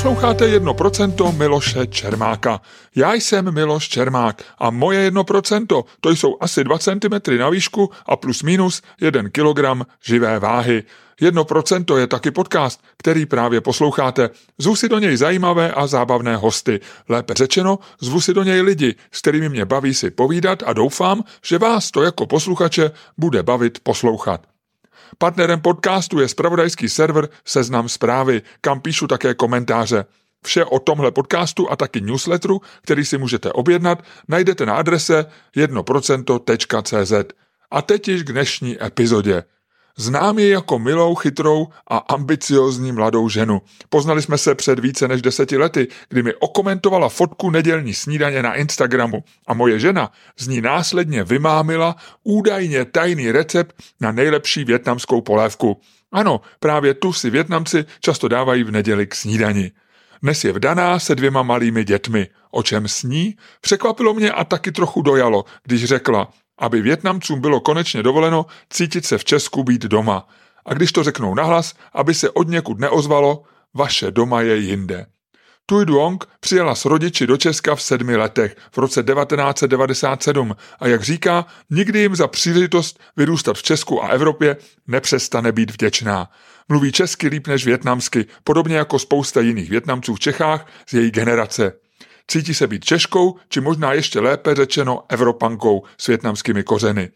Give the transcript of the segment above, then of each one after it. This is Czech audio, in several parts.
Posloucháte 1% Miloše Čermáka. Já jsem Miloš Čermák a moje 1% to jsou asi 2 cm na výšku a plus minus 1 kg živé váhy. 1% je taky podcast, který právě posloucháte. Zvu si do něj zajímavé a zábavné hosty. Lépe řečeno, zvu si do něj lidi, s kterými mě baví si povídat a doufám, že vás to jako posluchače bude bavit poslouchat. Partnerem podcastu je spravodajský server Seznam zprávy, kam píšu také komentáře. Vše o tomhle podcastu a taky newsletteru, který si můžete objednat, najdete na adrese 1%.cz. A teď již k dnešní epizodě. Znám ji jako milou, chytrou a ambiciozní mladou ženu. Poznali jsme se před více než deseti lety, kdy mi okomentovala fotku nedělní snídaně na Instagramu a moje žena z ní následně vymámila údajně tajný recept na nejlepší větnamskou polévku. Ano, právě tu si Větnamci často dávají v neděli k snídani. Dnes je vdaná se dvěma malými dětmi. O čem sní? Překvapilo mě a taky trochu dojalo, když řekla, aby Větnamcům bylo konečně dovoleno cítit se v Česku být doma. A když to řeknou nahlas, aby se od někud neozvalo, vaše doma je jinde. Tui Duong přijela s rodiči do Česka v sedmi letech v roce 1997 a jak říká, nikdy jim za příležitost vyrůstat v Česku a Evropě nepřestane být vděčná. Mluví česky líp než větnamsky, podobně jako spousta jiných Větnamců v Čechách z její generace. Cítí se být Češkou, či možná ještě lépe řečeno Evropankou s větnamskými kořeny.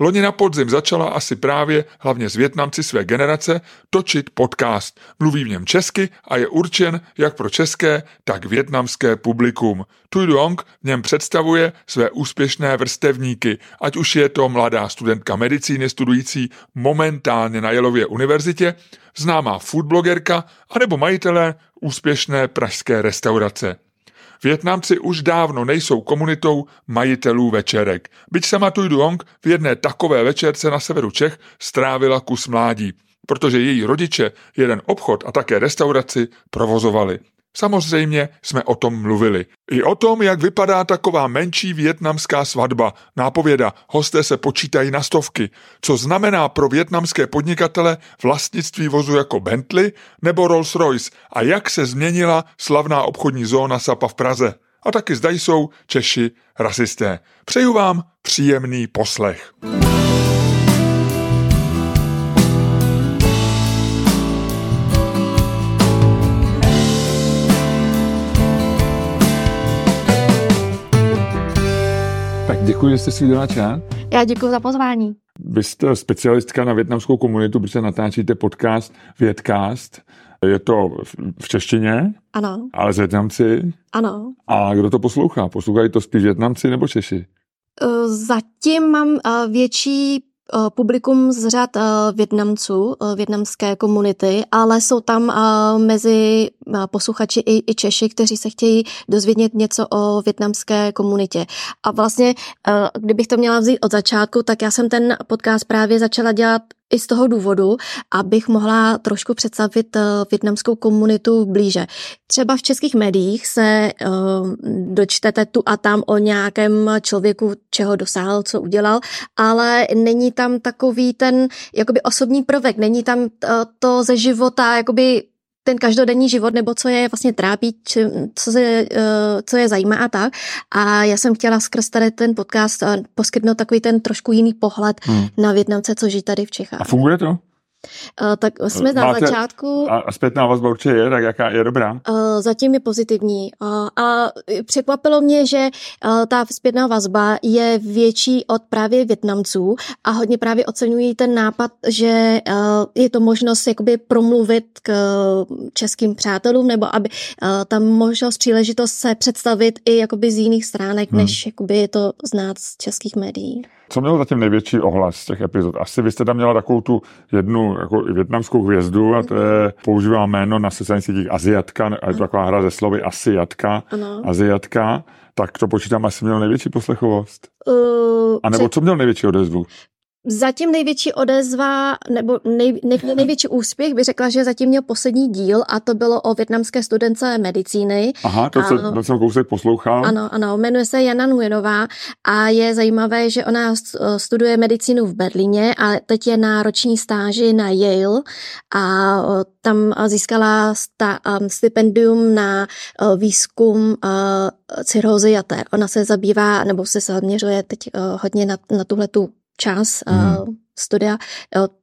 Loni na podzim začala asi právě, hlavně z Větnamci své generace, točit podcast. Mluví v něm česky a je určen jak pro české, tak větnamské publikum. Tui Duong v něm představuje své úspěšné vrstevníky, ať už je to mladá studentka medicíny studující momentálně na Jelově univerzitě, známá foodblogerka, anebo majitelé úspěšné pražské restaurace. Větnamci už dávno nejsou komunitou majitelů večerek. Byť sama Tui Duong v jedné takové večerce na severu Čech strávila kus mládí, protože její rodiče jeden obchod a také restauraci provozovali. Samozřejmě jsme o tom mluvili. I o tom, jak vypadá taková menší větnamská svatba. Nápověda, hosté se počítají na stovky. Co znamená pro větnamské podnikatele vlastnictví vozu jako Bentley nebo Rolls-Royce a jak se změnila slavná obchodní zóna Sapa v Praze. A taky zda jsou Češi rasisté. Přeju vám příjemný poslech. Děkuji, že jste si udělala čas. Já děkuji za pozvání. Vy jste specialistka na větnamskou komunitu, protože natáčíte podcast Větcast. Je to v češtině? Ano. Ale z Větnamci? Ano. A kdo to poslouchá? Poslouchají to spíš Větnamci nebo Češi? Zatím mám eh, větší publikum z řad eh, Větnamců, eh, větnamské komunity, ale jsou tam mezi posluchači i, i Češi, kteří se chtějí dozvědět něco o větnamské komunitě. A vlastně, kdybych to měla vzít od začátku, tak já jsem ten podcast právě začala dělat i z toho důvodu, abych mohla trošku představit uh, větnamskou komunitu blíže. Třeba v českých médiích se uh, dočtete tu a tam o nějakém člověku, čeho dosáhl, co udělal, ale není tam takový ten jakoby osobní prvek, není tam uh, to ze života, jakoby ten každodenní život, nebo co je vlastně trápí, či, co, je, uh, co je zajímá a tak. A já jsem chtěla skrz tady ten podcast uh, poskytnout takový ten trošku jiný pohled hmm. na Větnamce, co žijí tady v Čechách. A funguje to? Uh, tak jsme Máte, na začátku. A zpětná vazba určitě je, tak jaká je dobrá? Uh, zatím je pozitivní. Uh, a překvapilo mě, že ta zpětná vazba je větší od právě Větnamců a hodně právě oceňují ten nápad, že je to možnost jakoby promluvit k českým přátelům, nebo aby tam možnost, příležitost se představit i jakoby z jiných stránek, hmm. než jakoby je to znát z českých médií. Co mělo zatím největší ohlas z těch epizod? Asi vy jste tam měla takovou tu jednu jako větnamskou hvězdu a to je, používá jméno na sociálních sítích Aziatka, a je to taková hra ze slovy Asiatka, ano. Aziatka, tak to počítám asi měl největší poslechovost. Uh, a nebo co měl největší odezvu? Zatím největší odezva nebo nej, nej, největší úspěch by řekla, že zatím měl poslední díl a to bylo o větnamské studence medicíny. Aha, to, se, to jsem kousek poslouchal. Ano, ano, jmenuje se Jana Nguyenová a je zajímavé, že ona studuje medicínu v Berlíně a teď je na roční stáži na Yale a tam získala sta, stipendium na výzkum cirhózy jater. Ona se zabývá, nebo se zaměřuje teď hodně na, na tuhle tu čas hmm. uh, studia.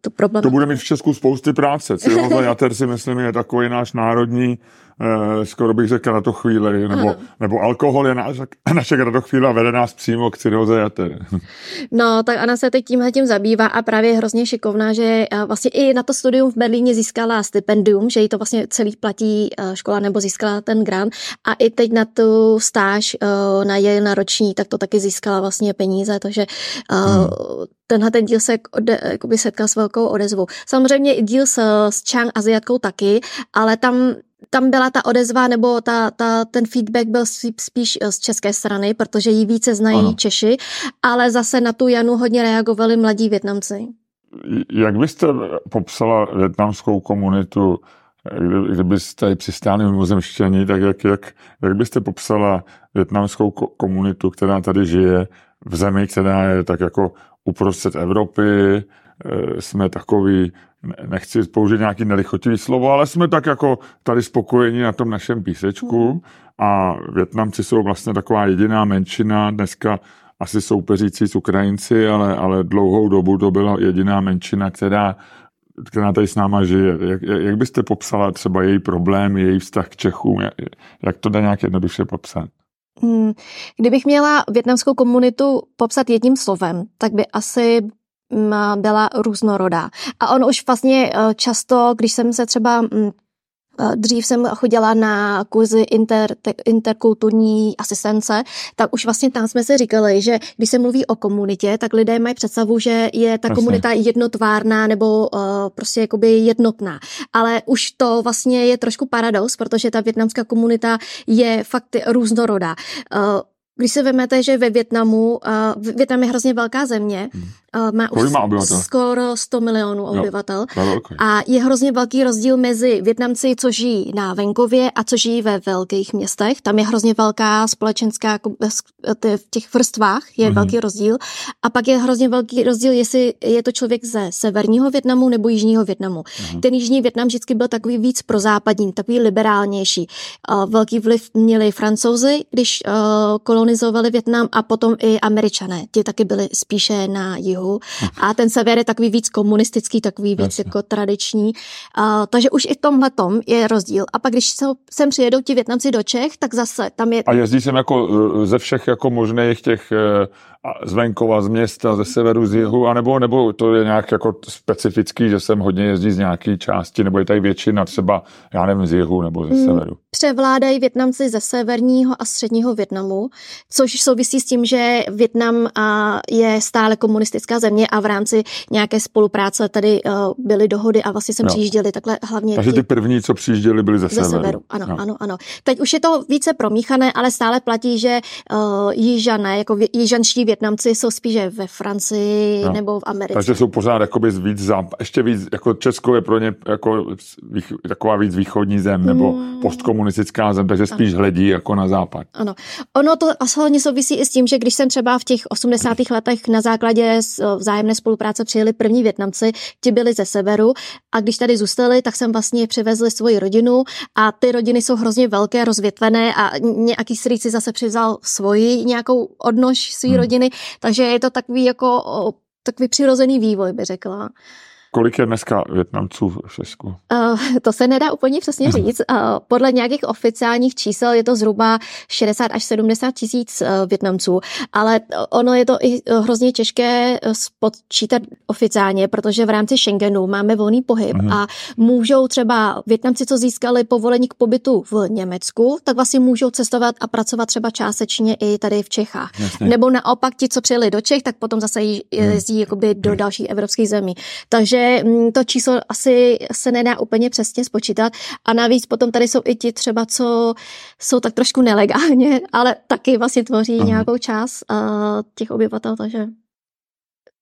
To, problém... to bude mít v Česku spousty práce. Cirhoza jater si myslím je takový náš národní Eh, skoro bych řekl na to chvíli, nebo, nebo alkohol je náš, naše na to chvíli a vede nás přímo k cirhoze jater. No, tak ona se teď tímhle tím zabývá a právě hrozně šikovná, že eh, vlastně i na to studium v Berlíně získala stipendium, že jí to vlastně celý platí eh, škola nebo získala ten grant a i teď na tu stáž na její na roční, tak to taky získala vlastně peníze, takže hmm tenhle ten díl se ode, setkal s velkou odezvou. Samozřejmě i díl s, s Chang Aziatkou taky, ale tam tam byla ta odezva nebo ta, ta, ten feedback byl spíš z české strany, protože ji více znají ano. Češi, ale zase na tu Janu hodně reagovali mladí Větnamci. Jak byste popsala větnamskou komunitu, kdybyste přistáli mimozemštění, tak jak, jak, jak byste popsala větnamskou komunitu, která tady žije v zemi, která je tak jako uprostřed Evropy, eh, jsme takový nechci použít nějaký nelichotivý slovo, ale jsme tak jako tady spokojeni na tom našem písečku hmm. a Větnamci jsou vlastně taková jediná menšina, dneska asi soupeřící s Ukrajinci, ale, ale dlouhou dobu to byla jediná menšina, která, která tady s náma žije. Jak, jak byste popsala třeba její problém, její vztah k Čechům? Jak, jak to dá nějak jednoduše popsat? Hmm. Kdybych měla větnamskou komunitu popsat jedním slovem, tak by asi byla různorodá. A on už vlastně eh, často, když jsem se třeba mm, Dřív jsem chodila na kurzy inter, interkulturní asistence, tak už vlastně tam jsme si říkali, že když se mluví o komunitě, tak lidé mají představu, že je ta Jasně. komunita jednotvárná nebo uh, prostě jakoby jednotná. Ale už to vlastně je trošku paradox, protože ta větnamská komunita je fakt různorodá. Uh, když se vezmete, že ve Větnamu, uh, Větnam je hrozně velká země, hmm. Uh, má už má skoro 100 milionů obyvatel jo, a je hrozně velký rozdíl mezi Větnamci, co žijí na venkově a co žijí ve velkých městech. Tam je hrozně velká společenská, jako v těch vrstvách je hmm. velký rozdíl a pak je hrozně velký rozdíl, jestli je to člověk ze severního Větnamu nebo jižního Větnamu. Hmm. Ten jižní Větnam vždycky byl takový víc prozápadní, takový liberálnější. Velký vliv měli francouzi, když kolonizovali Větnam a potom i američané. Ti taky byli spíše na jihu. A ten sever je takový víc komunistický, takový víc Jasně. jako tradiční. Uh, takže už i v tomhle tom je rozdíl. A pak, když sem přijedou ti Větnamci do Čech, tak zase tam je... A jezdí sem jako e, ze všech jako možných těch e, z venkova, z města, ze severu, z jihu, anebo, nebo to je nějak jako specifický, že sem hodně jezdí z nějaké části, nebo je tady většina třeba, já nevím, z jihu nebo ze mm, severu? Převládají Větnamci ze severního a středního Větnamu, což souvisí s tím, že Větnam je stále komunistická země a v rámci nějaké spolupráce tady byly dohody a vlastně sem no. přijížděli takhle hlavně. Takže ty první, co přijížděli, byli ze, ze severu. severu. Ano, no. ano, ano. Teď už je to více promíchané, ale stále platí, že uh, jižané, jako jižanští Větnamci jsou spíše ve Francii no. nebo v Americe. Takže jsou pořád jakoby víc záp- ještě víc, jako Česko je pro ně jako vých, taková víc východní zem nebo hmm. postkomunistická zem, takže spíš ano. hledí jako na západ. Ano. Ono to hlavně souvisí i s tím, že když jsem třeba v těch 80. letech na základě vzájemné spolupráce přijeli první Větnamci, ti byli ze severu a když tady zůstali, tak jsem vlastně přivezli svoji rodinu a ty rodiny jsou hrozně velké, rozvětvené a nějaký strýci zase přivzal svoji nějakou odnož své hmm. rodiny, takže je to takový jako takový přirozený vývoj, by řekla. Kolik je dneska Větnamců v Česku? Uh, to se nedá úplně přesně říct. Uh, podle nějakých oficiálních čísel je to zhruba 60 až 70 tisíc uh, Větnamců, ale ono je to i hrozně těžké spočítat oficiálně, protože v rámci Schengenu máme volný pohyb uh-huh. a můžou třeba Větnamci, co získali povolení k pobytu v Německu, tak vlastně můžou cestovat a pracovat třeba částečně i tady v Čechách. Jasně. Nebo naopak ti, co přijeli do Čech, tak potom zase jezdí uh-huh. jakoby do dalších evropských zemí. Takže Mm, to číslo asi se nedá úplně přesně spočítat. A navíc potom tady jsou i ti třeba, co jsou tak trošku nelegálně, ale taky vlastně tvoří Aha. nějakou část uh, těch obyvatel, takže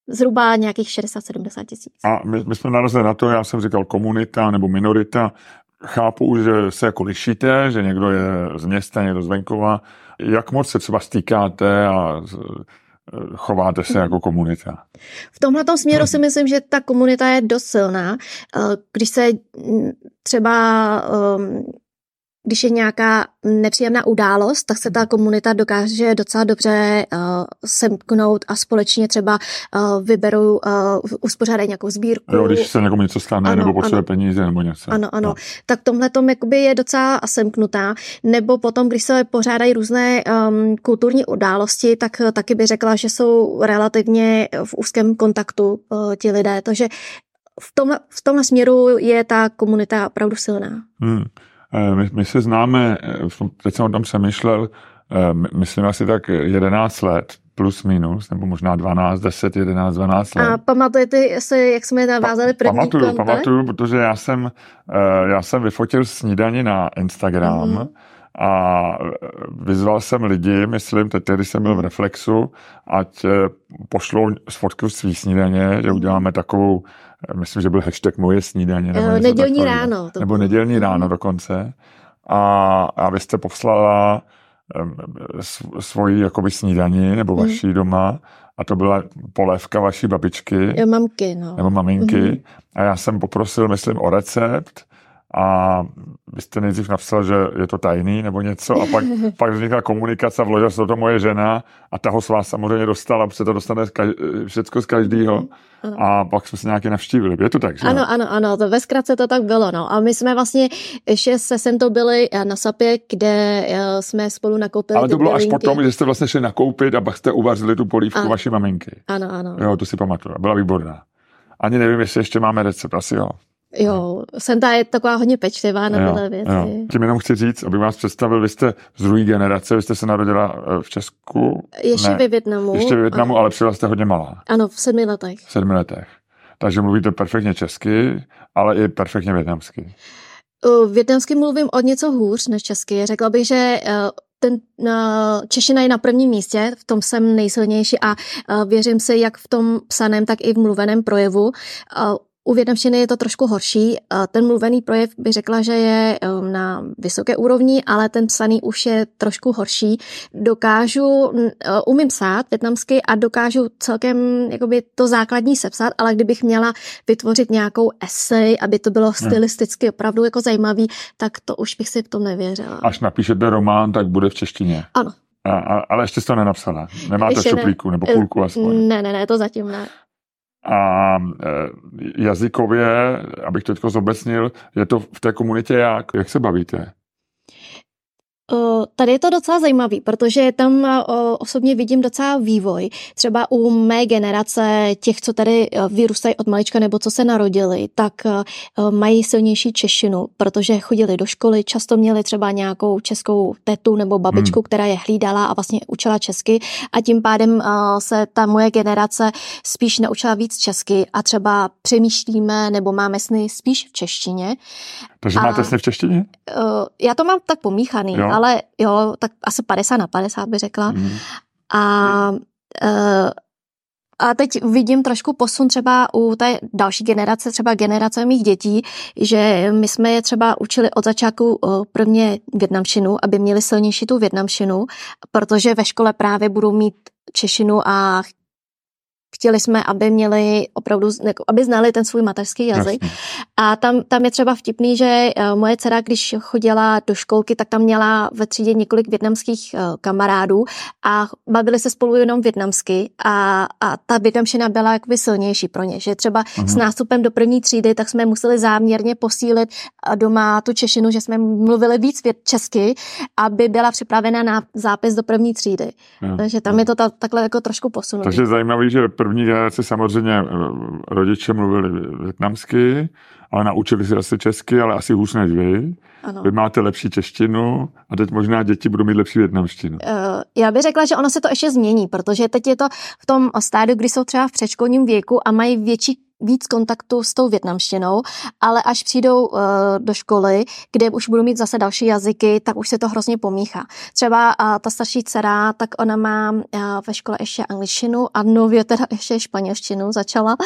zhruba nějakých 60-70 tisíc. A my, my jsme narazili na to, já jsem říkal komunita nebo minorita, chápu, že se jako lišíte, že někdo je z města, někdo z venkova. Jak moc se třeba stýkáte a chováte se jako komunita? V tomhle směru si myslím, že ta komunita je dost silná. Když se třeba um, když je nějaká nepříjemná událost, tak se ta komunita dokáže docela dobře uh, semknout a společně třeba uh, vyberou, uh, uspořádají nějakou sbírku. Jo, když se někomu něco stane, ano, nebo potřebuje peníze, nebo něco. Ano, ano. No. Tak tomhle tom je docela semknutá. Nebo potom, když se pořádají různé um, kulturní události, tak taky bych řekla, že jsou relativně v úzkém kontaktu uh, ti lidé. Takže v tomhle, v tomhle směru je ta komunita opravdu silná. Hmm. Eh, my, my se známe, eh, teď jsem o tom přemýšlel, eh, myslím asi tak 11 let, plus minus, nebo možná 12, 10, 11, 12 let. A pamatujete se, jak jsme navázali první pa, Pamatuju, kontakt? pamatuju, protože já jsem, já jsem vyfotil snídani na Instagram mm-hmm. a vyzval jsem lidi, myslím, teď, když jsem byl v Reflexu, ať pošlou fotku svý snídaně, že uděláme takovou myslím, že byl hashtag moje snídaně. Nebo uh, nedělní takového, ráno. To nebo nedělní ráno dokonce. A, a vy jste poslala um, svoji jakoby snídaní nebo mhm. vaší mm. doma a to byla polévka vaší babičky. Jo, mamky, no. Nebo maminky. Mm-hmm. A já jsem poprosil, myslím, o recept a vy jste nejdřív napsal, že je to tajný nebo něco a pak, pak vznikla komunikace, vložila se to moje žena a ta ho s vás samozřejmě dostala, protože to dostane všecko z každého a pak jsme se nějaké navštívili. Je to tak, že? Ano, ano, ano, to ve zkratce to tak bylo, no. A my jsme vlastně ještě se sem to byli na Sapě, kde eh, jsme spolu nakoupili Ale to bylo až potom, že jste vlastně šli nakoupit a pak jste uvařili tu polívku ano. vaší maminky. Ano, ano. Jo, to si pamatuju. Byla výborná. Ani nevím, jestli ještě máme recept, asi jo. Jo, Senta je taková hodně pečlivá na tyhle věci. Jo. Tím jenom chci říct, aby vás představil, vy jste z druhé generace, vy jste se narodila eh, v Česku. Ještě ne, ve Větnamu. Ještě ve Větnamu, ano. ale přišla jste hodně malá. Ano, v sedmi letech. V sedmi letech. Takže mluvíte perfektně česky, ale i perfektně větnamsky. Větnamsky mluvím od něco hůř než česky. Řekla bych, že eh, ten Češina je na prvním místě, v tom jsem nejsilnější a věřím si, jak v tom psaném, tak i v mluveném projevu. U větnamštiny je to trošku horší. Ten mluvený projev by řekla, že je um, na vysoké úrovni, ale ten psaný už je trošku horší. Dokážu, uh, umím psát větnamsky a dokážu celkem jakoby to základní sepsat, ale kdybych měla vytvořit nějakou esej, aby to bylo hmm. stylisticky opravdu jako zajímavý, tak to už bych si v tom nevěřila. Až napíšete román, tak bude v češtině. Ano. A, a, ale ještě jste to nenapsala. Nemáte ještě šuplíku ne. nebo půlku aspoň. Ne, ne, ne, to zatím ne. A e, jazykově, abych to teďko zobecnil, je to v té komunitě jak? Jak se bavíte? Tady je to docela zajímavý, protože tam osobně vidím docela vývoj. Třeba u mé generace, těch, co tady e, vyrůstají od malička nebo co se narodili, tak e, mají silnější češtinu, protože chodili do školy, často měli třeba nějakou českou tetu nebo babičku, hmm. která je hlídala a vlastně učila česky a tím pádem se ta moje generace spíš naučila víc česky a třeba přemýšlíme nebo máme sny spíš v češtině. Takže a, máte sny v češtině? Já to mám tak pomíchaný, jo ale jo, tak asi 50 na 50 by řekla. Mm. A uh, a teď vidím trošku posun třeba u té další generace, třeba generace mých dětí, že my jsme je třeba učili od začátku prvně větnamšinu, aby měli silnější tu větnamšinu, protože ve škole právě budou mít češinu a chtěli jsme, aby měli opravdu, jako, aby znali ten svůj mateřský jazyk. Jasně. A tam, tam je třeba vtipný, že eh, moje dcera, když chodila do školky, tak tam měla ve třídě několik větnamských eh, kamarádů a bavili se spolu jenom větnamsky a, a ta větnamština byla jakoby silnější pro ně, že třeba uh-huh. s nástupem do první třídy, tak jsme museli záměrně posílit eh, doma tu češinu, že jsme mluvili víc česky, aby byla připravena na zápis do první třídy. Uh-huh. Takže tam je to ta, takhle jako trošku posunuté. Takže zajímavý, že první generace samozřejmě eh, rodiče mluvili větnamsky, ale naučili se asi česky, ale asi hůř než vy. Ano. Vy máte lepší češtinu a teď možná děti budou mít lepší větnamštinu. Uh, já bych řekla, že ono se to ještě změní, protože teď je to v tom stádiu, kdy jsou třeba v předškolním věku a mají větší víc kontaktu s tou větnamštinou, ale až přijdou uh, do školy, kde už budou mít zase další jazyky, tak už se to hrozně pomíchá. Třeba uh, ta starší dcera, tak ona má uh, ve škole ještě angličtinu a nově teda ještě španělštinu začala.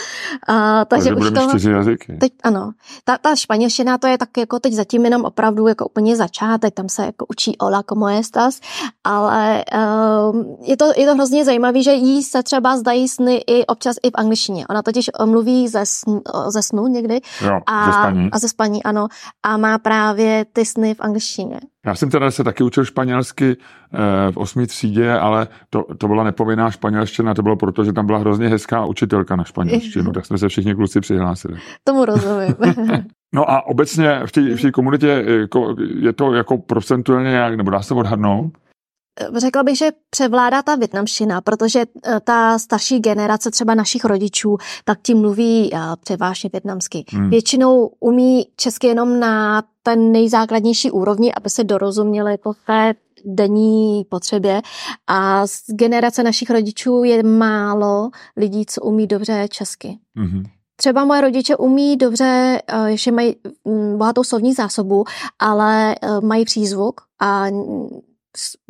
Uh, takže, takže už to... čtyři jazyky. Teď, ano. Ta, ta španělština to je tak jako teď zatím jenom opravdu jako úplně začátek, tam se jako učí hola, como estas, ale uh, je, to, je to hrozně zajímavé, že jí se třeba zdají sny i občas i v angličtině. Ona totiž mluví ze, snu, ze snu někdy. Jo, a, ze spaní. A ze spaní, ano. A má právě ty sny v angličtině. Já jsem teda se taky učil španělsky eh, v osmý třídě, ale to, to byla nepovinná španělština, to bylo proto, že tam byla hrozně hezká učitelka na španělštinu, tak jsme se všichni kluci přihlásili. Tomu rozumím. no a obecně v té komunitě jako, je to jako procentuálně jak, nebo dá se odhadnout? Řekla bych, že převládá ta větnamština, protože eh, ta starší generace třeba našich rodičů, tak ti mluví eh, převážně větnamsky. Hmm. Většinou umí česky jenom na ten nejzákladnější úrovni, aby se dorozuměli po té denní potřebě. A z generace našich rodičů je málo lidí, co umí dobře česky. Hmm. Třeba moje rodiče umí dobře, eh, ještě mají mm, bohatou slovní zásobu, ale mají přízvuk a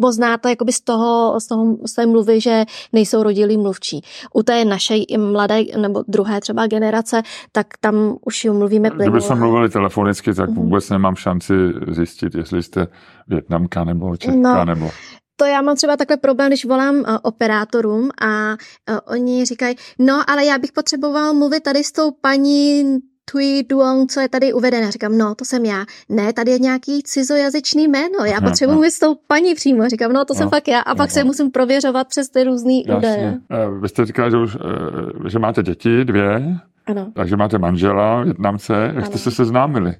poznáte jakoby z toho, z toho z té mluvy, že nejsou rodilí mluvčí. U té naší mladé nebo druhé třeba generace, tak tam už jo mluvíme plynule. Kdybychom mluvili telefonicky, tak mm-hmm. vůbec nemám šanci zjistit, jestli jste Větnamka nebo Čechka no. nebo to já mám třeba takhle problém, když volám uh, operátorům a uh, oni říkají, no ale já bych potřeboval mluvit tady s tou paní Tui Duong, co je tady uvedené. Říkám, no, to jsem já. Ne, tady je nějaký cizojazyčný jméno. Já potřebuji mluvit s tou paní přímo. Říkám, no, to jsem no, fakt já. A pak no. se musím prověřovat přes ty různé údaje. Eh, vy jste říkali, že, už, eh, že máte děti, dvě. Ano. Takže máte manžela, Větnamce. Jak jste se seznámili?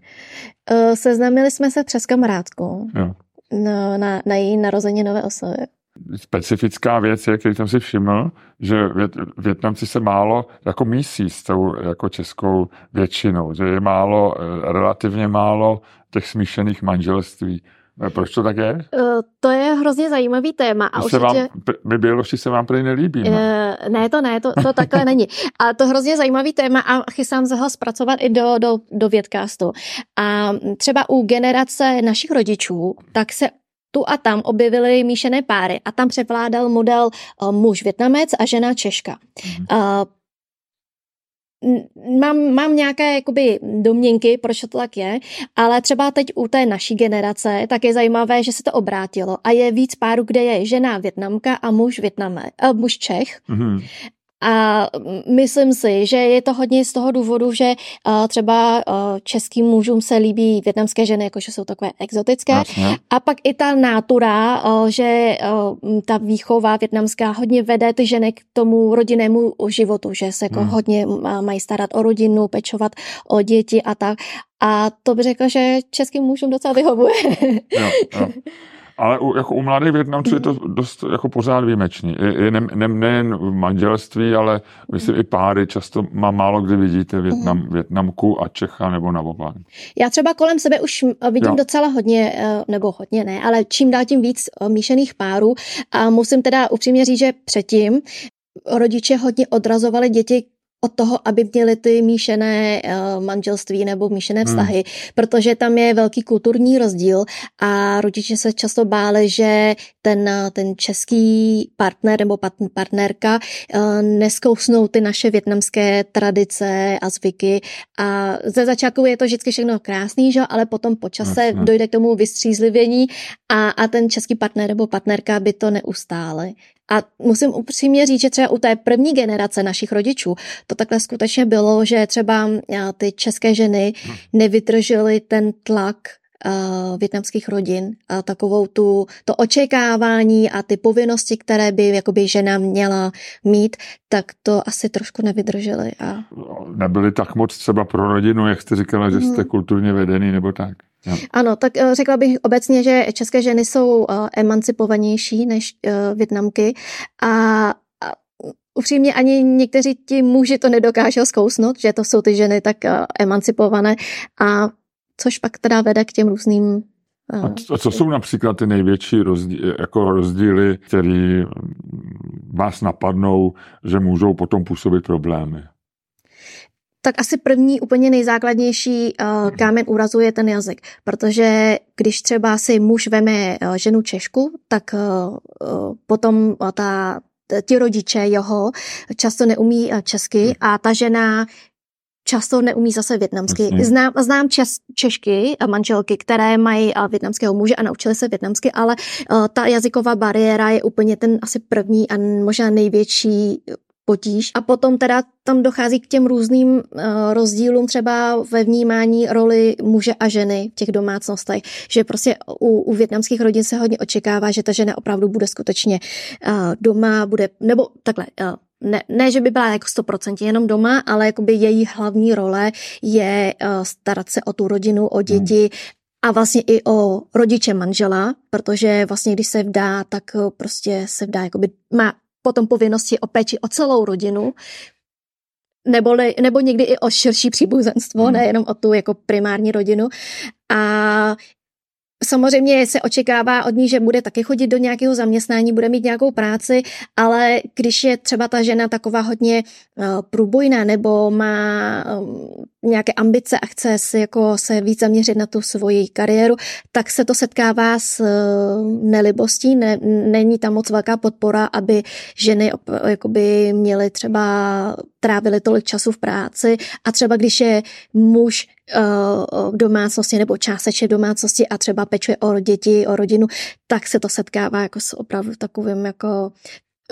Uh, seznámili jsme se přes kamarádku. Jo. No, na, na její narozeninové oslavě specifická věc je, který jsem si všiml, že Vět, Větnamci se málo jako mísí s tou jako českou většinou, že je málo, eh, relativně málo těch smíšených manželství. Eh, proč to tak je? Uh, to je hrozně zajímavý téma. A určitě... vám, my běloši se vám prý nelíbí. Uh, ne, to ne, to, to takhle není. A to hrozně zajímavý téma a chystám se ho zpracovat i do, do, do Větcastu. A třeba u generace našich rodičů, tak se tu a tam objevily míšené páry a tam převládal model uh, muž Větnamec a žena Češka. Uh, mám, mám nějaké jakoby domněnky, proč to tak je, ale třeba teď u té naší generace tak je zajímavé, že se to obrátilo a je víc párů, kde je žena Větnamka a muž Větname, uh, muž Čech. Mm-hmm. A myslím si, že je to hodně z toho důvodu, že třeba českým mužům se líbí větnamské ženy, jakože jsou takové exotické. Jasně. A pak i ta nátura, že ta výchova větnamská hodně vede ty ženy k tomu rodinnému životu, že se jako hmm. hodně mají starat o rodinu, pečovat o děti a tak. A to by řekla, že českým mužům docela vyhovuje. Jo, jo. Ale u, jako u mladých Větnamců je to dost jako pořád výjimečný. Je, je ne, ne, nejen v manželství, ale myslím i páry často má málo kdy vidíte Větnam, mhm. Větnamku a Čecha nebo naopak. Já třeba kolem sebe už vidím jo. docela hodně, eh, nebo hodně ne, ale čím dál tím víc eh, míšených párů a musím teda upřímně říct, že předtím rodiče hodně odrazovali děti od toho, aby měli ty míšené uh, manželství nebo míšené hmm. vztahy, hmm. protože tam je velký kulturní rozdíl a rodiče se často báli, že ten, ten český partner nebo partnerka uh, neskousnou ty naše větnamské tradice a zvyky a ze začátku je to vždycky všechno krásný, že? ale potom po čase Jasně. dojde k tomu vystřízlivění a, a ten český partner nebo partnerka by to neustáli. A musím upřímně říct, že třeba u té první generace našich rodičů to takhle skutečně bylo, že třeba ty české ženy nevydržely ten tlak uh, větnamských rodin a takovou tu, to očekávání a ty povinnosti, které by jakoby žena měla mít, tak to asi trošku nevydržely. A... Nebyly tak moc třeba pro rodinu, jak jste říkala, že jste hmm. kulturně vedený nebo tak? Ja. Ano, tak eh, řekla bych obecně, že české ženy jsou eh, emancipovanější než eh, Větnamky a upřímně ani někteří ti muži to nedokážou zkousnout, že to jsou ty ženy tak emancipované a což pak teda vede k těm různým a co jsou například ty největší rozdíly, jako rozdíly, které vás napadnou, že můžou potom působit problémy? Tak asi první, úplně nejzákladnější uh, kámen úrazu je ten jazyk, protože když třeba si muž veme uh, ženu Češku, tak uh, potom uh, ta ti rodiče jeho často neumí česky a ta žena často neumí zase větnamsky. Jasně. Znám, znám čes, češky a manželky, které mají větnamského muže a naučili se větnamsky, ale uh, ta jazyková bariéra je úplně ten asi první a možná největší potíž. A potom teda tam dochází k těm různým uh, rozdílům třeba ve vnímání roli muže a ženy v těch domácnostech, že prostě u, u větnamských rodin se hodně očekává, že ta žena opravdu bude skutečně uh, doma, bude, nebo takhle, uh, ne, ne, že by byla jako 100% jenom doma, ale jakoby její hlavní role je uh, starat se o tu rodinu, o děti hmm. a vlastně i o rodiče manžela, protože vlastně když se vdá, tak prostě se vdá, jakoby má potom povinnosti o péči o celou rodinu, nebo, nebo někdy i o širší příbuzenstvo, hmm. nejenom o tu jako primární rodinu. A Samozřejmě se očekává od ní, že bude taky chodit do nějakého zaměstnání, bude mít nějakou práci, ale když je třeba ta žena taková hodně uh, průbojná nebo má um, nějaké ambice a chce si jako se víc zaměřit na tu svoji kariéru, tak se to setkává s uh, nelibostí, ne, není tam moc velká podpora, aby ženy jakoby měly třeba trávily tolik času v práci. A třeba když je muž v domácnosti nebo částečně v domácnosti a třeba pečuje o děti, o rodinu, tak se to setkává jako s opravdu takovým jako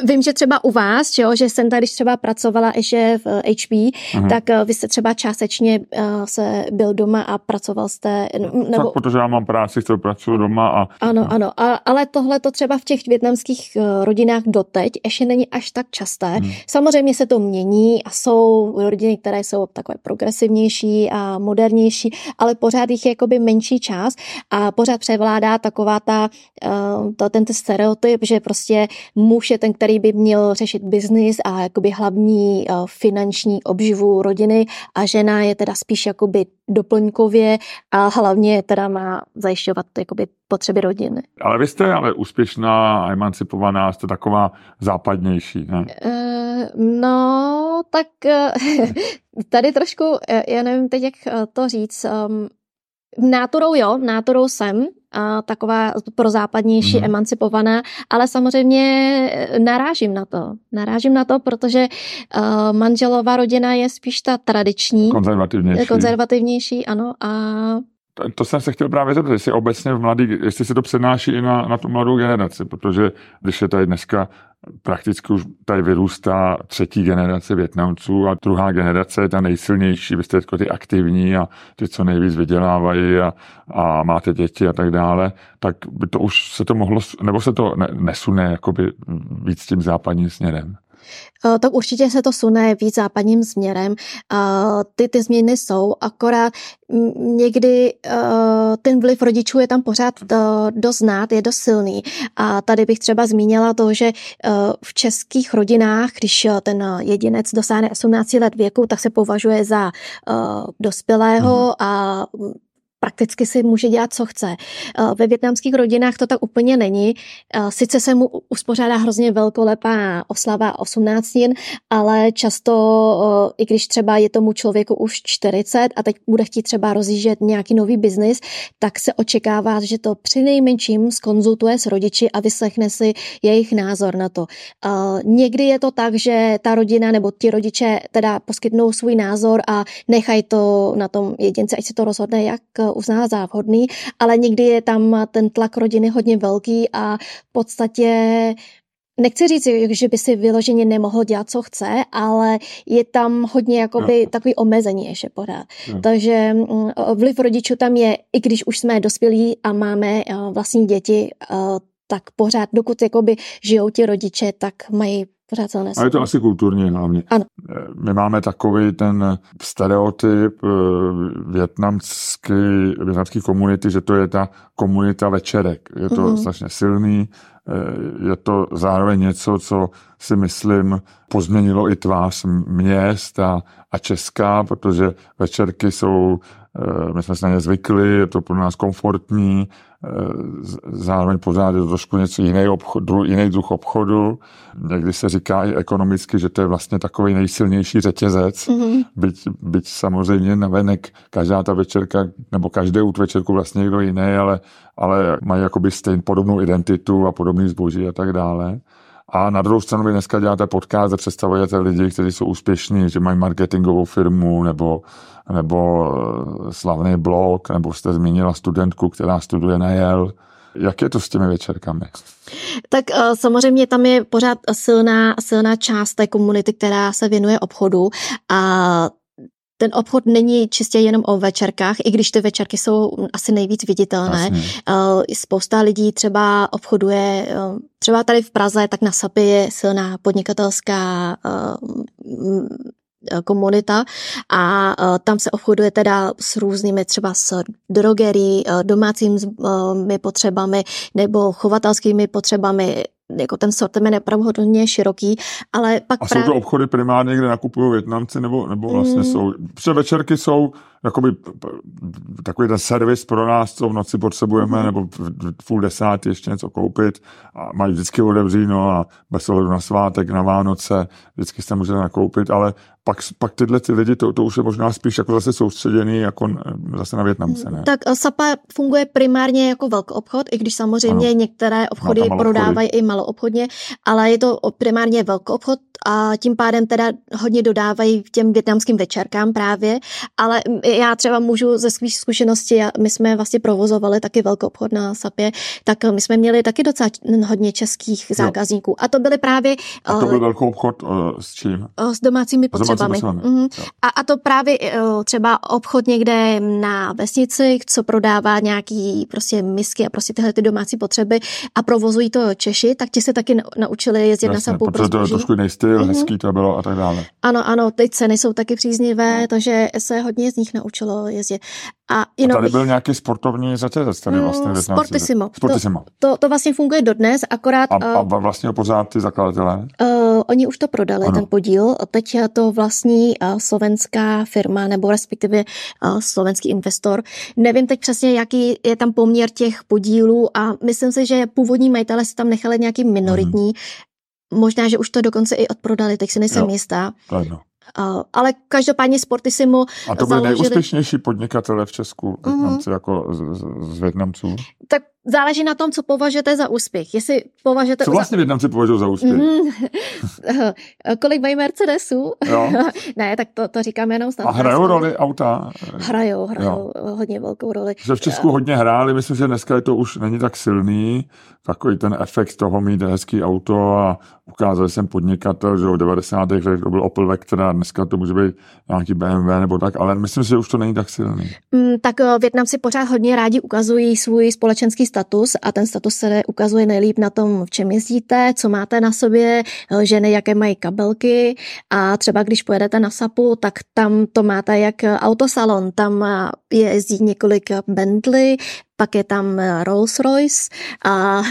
Vím, že třeba u vás, že, jo, že jsem tady třeba pracovala ještě v HP, uh-huh. tak uh, vy jste třeba částečně uh, se byl doma a pracoval jste... Nebo... Tak, protože já mám práci, kterou pracuji doma a... Ano, ano, a, ale tohle to třeba v těch větnamských rodinách doteď ještě není až tak časté. Hmm. Samozřejmě se to mění a jsou rodiny, které jsou takové progresivnější a modernější, ale pořád jich je jakoby menší čas a pořád převládá taková ta, uh, ten stereotyp, že prostě muž je ten, který by měl řešit biznis a jakoby hlavní uh, finanční obživu rodiny a žena je teda spíš jakoby doplňkově a hlavně teda má zajišťovat jakoby potřeby rodiny. Ale vy jste ale úspěšná, emancipovaná, jste taková západnější, ne? Uh, no, tak uh, tady trošku, já nevím teď, jak to říct, um, Náturou jo, náturou jsem, a taková prozápadnější, mm. emancipovaná, ale samozřejmě eh, narážím na to. Narážím na to, protože uh, manželová rodina je spíš ta tradiční. Konzervativnější. Konzervativnější, ano. A to, jsem se chtěl právě zeptat, jestli obecně v mladý, jestli se to přenáší i na, na tu mladou generaci, protože když je tady dneska prakticky už tady vyrůstá třetí generace Větnamců a druhá generace je ta nejsilnější, vy jste jako ty aktivní a ty, co nejvíc vydělávají a, a máte děti a tak dále, tak by to už se to mohlo, nebo se to ne, nesune jakoby víc tím západním směrem. Eh, tak určitě se to sune víc západním směrem. Eh, ty, ty změny jsou, akorát někdy eh, ten vliv rodičů je tam pořád dost znát, je dost silný. A tady bych třeba zmínila to, že v českých rodinách, když ten jedinec dosáhne 18 let věku, tak se považuje za dospělého mhm. a prakticky si může dělat, co chce. Eh, ve větnamských rodinách to tak úplně není. Eh, sice se mu uspořádá hrozně velkolepá oslava 18, ale často, eh, i když třeba je tomu člověku už 40 a teď bude chtít třeba rozjíždět nějaký nový biznis, tak se očekává, že to při nejmenším skonzultuje s rodiči a vyslechne si jejich názor na to. Někdy je to tak, že ta rodina nebo ti rodiče teda poskytnou svůj názor a nechají to na tom jedince, ať se to rozhodne, jak uzná za vhodný, ale někdy je tam ten tlak rodiny hodně velký a v podstatě Nechci říct, že by si vyloženě nemohl dělat, co chce, ale je tam hodně jakoby no. takový omezení ještě pořád. No. Takže mm, vliv rodičů tam je, i když už jsme dospělí a máme eh, vlastní děti, eh, tak pořád, dokud jakoby žijou ti rodiče, tak mají pořád silné A je to asi kulturní hlavně. Ano. Eh, my máme takový ten stereotyp eh, větnamský, větnamský komunity, že to je ta komunita večerek. Je to mm-hmm. strašně silný, eh, je to zároveň něco, co si myslím pozměnilo i tvář měst a, a Česká, protože večerky jsou, my jsme se na ně zvykli, je to pro nás komfortní, zároveň pořád je to trošku něco jiný, obchod, jiný druh obchodu. Někdy se říká i ekonomicky, že to je vlastně takový nejsilnější řetězec, mm-hmm. byť, byť samozřejmě navenek každá ta večerka, nebo každé út večerku vlastně někdo jiný, ale, ale mají jakoby stejn podobnou identitu a podobný zboží a tak dále. A na druhou stranu vy dneska děláte podcast a představujete lidi, kteří jsou úspěšní, že mají marketingovou firmu nebo, nebo eh, slavný blog, nebo jste zmínila studentku, která studuje na Yale. Jak je to s těmi večerkami? Tak uh, samozřejmě tam je pořád silná, silná část té komunity, která se věnuje obchodu a ten obchod není čistě jenom o večerkách, i když ty večerky jsou asi nejvíc viditelné. Jasně. Eh, spousta lidí třeba obchoduje, eh, třeba tady v Praze, tak na SAPy je silná podnikatelská eh, komunita a tam se obchoduje teda s různými třeba s drogery, domácími potřebami nebo chovatelskými potřebami jako ten sortiment je opravdu hodně široký, ale pak A právě... jsou to obchody primárně, kde nakupují Větnamci, nebo, nebo vlastně mm. jsou, protože večerky jsou jakoby takový ten servis pro nás, co v noci potřebujeme, mm. nebo v půl desátý ještě něco koupit a mají vždycky otevříno a bez ohledu na svátek, na Vánoce, vždycky se můžete nakoupit, ale pak, pak tyhle ty lidi, to, to už je možná spíš jako zase soustředěný jako zase na Větnamce, ne? Tak eh, Sapa funguje primárně jako velký obchod, i když samozřejmě ano. některé obchody prodávají i maloobchodně, ale je to primárně velký obchod a tím pádem teda hodně dodávají těm větnamským večerkám právě, ale já třeba můžu ze svých zkušeností, my jsme vlastně provozovali taky velký obchod na Sapě, tak my jsme měli taky docela hodně českých zákazníků a to byly právě... A to byl uh, velký obchod uh, s čím? Uh, s domácími potřebami. Mm-hmm. A, a to právě uh, třeba obchod někde na vesnici, co prodává nějaký prostě misky a prostě tyhle ty domácí potřeby a provozují to Češi, tak ti se taky naučili jezdit Jasně, na Sapu pro to je trošku jiný styl, mm-hmm. hezký to bylo a tak dále. Ano, ano, ty ceny jsou taky příznivé, no. takže se hodně z nich naučilo jezdit. A, jenom, a tady byl nějaký sportovní řetězec tady mm, vlastně. Mm, Sportissimo. Sportissimo. To, to, to vlastně funguje dodnes, akorát... A, a eh, vlastně pořád ty zakladatelé? Uh, oni už to prodali, ano. ten podíl. Teď to vlastní uh, slovenská firma, nebo respektive uh, slovenský investor. Nevím teď přesně, jaký je tam poměr těch podílů a myslím si, že původní majitele si tam nechali nějaký minoritní. Hmm. Možná, že už to dokonce i odprodali, teď si nejsem jo, jistá. Uh, ale každopádně Sportissimo A to byly založili... nejúspěšnější podnikatele v Česku, uh-huh. jako z, z, z Větnamců? Tak záleží na tom, co považujete za úspěch. Jestli považujete co vlastně za... Větnamci považují za úspěch? Mm-hmm. Kolik mají Mercedesů? ne, tak to, to říkám jenom snad. A hrajou roli auta? Hrajou, hrajou jo. hodně velkou roli. Že v Česku hodně hráli, myslím, že dneska je to už není tak silný, takový ten efekt toho mít hezký auto a ukázal jsem podnikatel, že v 90. letech to byl Opel Vectra, dneska to může být nějaký BMW nebo tak, ale myslím si, že už to není tak silný. Mm, tak eh, Větnamci pořád hodně rádi ukazují svůj společenský status a ten status se ukazuje nejlíp na tom, v čem jezdíte, co máte na sobě, eh, ženy, jaké mají kabelky a třeba když pojedete na SAPu, tak tam to máte jak autosalon, tam eh, jezdí několik Bentley, pak je tam Rolls-Royce a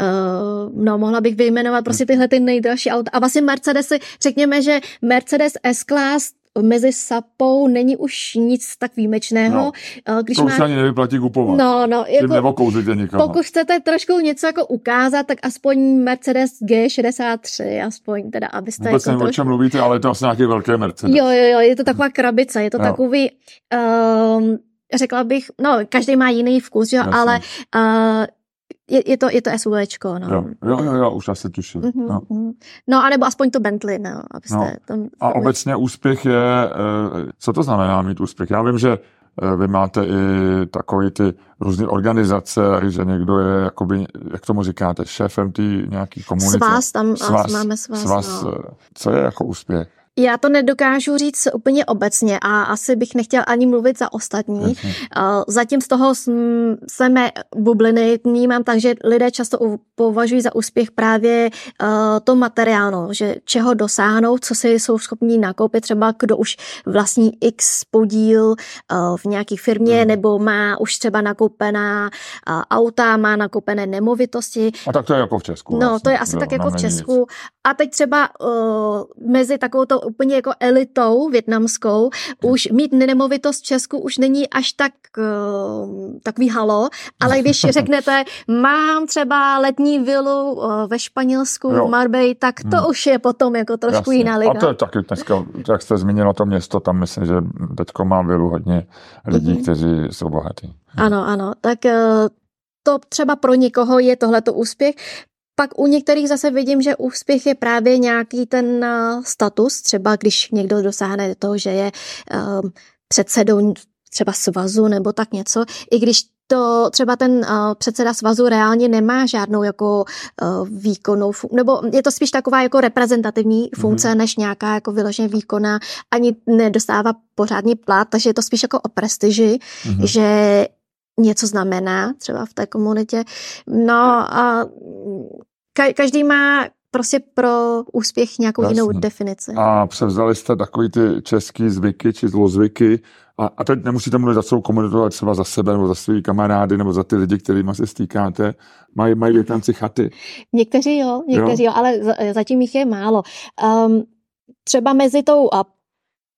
no, mohla bych vyjmenovat prostě tyhle ty nejdražší auta. A vlastně Mercedesy, řekněme, že Mercedes S-Class mezi sapou není už nic tak výjimečného. No, eh, když to má... už ani nevyplatí kupovat. No, no. Jako, Pokud chcete trošku něco jako ukázat, tak aspoň Mercedes G63, aspoň teda, abyste... Vůbec jako nevím, trošku... o čem mluvíte, ale je to asi nějaký velké Mercedes. Jo, jo, jo, je to taková krabice, je to no. takový... Um, řekla bych, no, každý má jiný vkus, jo, ale uh, je, je, to, je to SUVčko, no. Jo, jo, jo, jo už asi tuším. Mm-hmm. No. No, anebo aspoň to Bentley, no. Abyste no. Tam, a obecně úspěch je, eh, co to znamená mít úspěch? Já vím, že eh, vy máte i takové ty různé organizace, že někdo je, jakoby, jak tomu říkáte, šéfem té nějaký komunity. Svaz, tam svaz, máme svaz. svaz no. Co je jako úspěch? Já to nedokážu říct úplně obecně a asi bych nechtěl ani mluvit za ostatní. Jasně. Zatím z toho se mé bubliny vnímám tak, že lidé často považují za úspěch právě to materiálno, že čeho dosáhnou, co si jsou schopní nakoupit, třeba kdo už vlastní x podíl v nějaké firmě hmm. nebo má už třeba nakoupená auta, má nakoupené nemovitosti. A tak to je jako v Česku. No, vlastně. to je asi jo, tak jako v Česku. Nic. A teď třeba mezi takovou úplně jako elitou větnamskou. Už mít nemovitost v Česku už není až tak uh, takový halo, ale když řeknete, mám třeba letní vilu uh, ve Španělsku, jo. v Marbej, tak to hmm. už je potom jako trošku Jasně. jiná liga. A to je taky dneska, jak jste zmínila to město, tam myslím, že teďko má vilu hodně lidí, mm-hmm. kteří jsou bohatí. Ano, ano, tak uh, to třeba pro někoho je tohleto úspěch. Pak u některých zase vidím, že úspěch je právě nějaký ten status, třeba když někdo dosáhne toho, že je uh, předsedou třeba svazu nebo tak něco, i když to třeba ten uh, předseda svazu reálně nemá žádnou jako uh, výkonnou funkci, nebo je to spíš taková jako reprezentativní mhm. funkce, mm-hmm. než nějaká jako vyloženě výkona, ani nedostává pořádný plat, takže je to spíš jako o prestiži, mm-hmm. že něco znamená třeba v té komunitě. No a každý má prostě pro úspěch nějakou Jasně. jinou definici. A převzali jste takový ty český zvyky či zlozvyky a, a teď nemusíte mluvit za celou komunitu, ale třeba za sebe nebo za svý kamarády nebo za ty lidi, kterými se stýkáte. Mají, mají větnamci chaty? Někteří jo, někteří jo, jo ale zatím jich je málo. Um, třeba mezi tou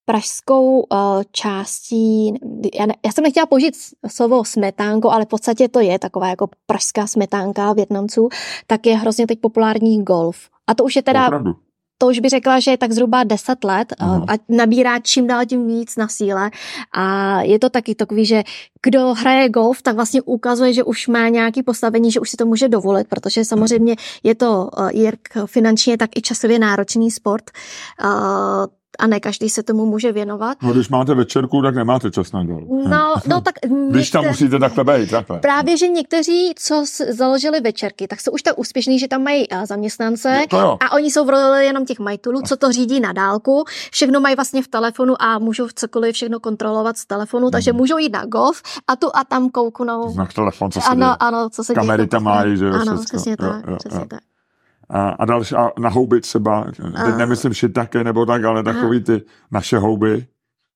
pražskou uh, částí, já, ne, já jsem nechtěla použít slovo smetánko, ale v podstatě to je taková jako pražská smetánka Větnamců, tak je hrozně teď populární golf. A to už je teda... Opravdu to už by řekla, že je tak zhruba 10 let uh, a nabírá čím dál tím víc na síle. A je to taky takový, že kdo hraje golf, tak vlastně ukazuje, že už má nějaký postavení, že už si to může dovolit, protože samozřejmě je to uh, jak finančně, tak i časově náročný sport. A ne každý se tomu může věnovat. No, když máte večerku, tak nemáte čas na golf. No, no tak... když tam musíte takhle být, takhle. Právě, že někteří, co založili večerky, tak jsou už tak úspěšní, že tam mají eh, zaměstnance no, a oni jsou v roli jenom těch majitelů, co to řídí na dálku. Všechno mají vlastně v telefonu a můžou cokoliv všechno kontrolovat z telefonu, takže mm. můžou jít na golf a tu a tam kouknou. Na telefon, co se ano, děje. Ano, co se Kamery děje. tam mají, že jo, Ano, přesně tak, jo, jo, přesně jo. tak a, a další, a na houby třeba, teď nemyslím také nebo tak, ale takový ty naše houby.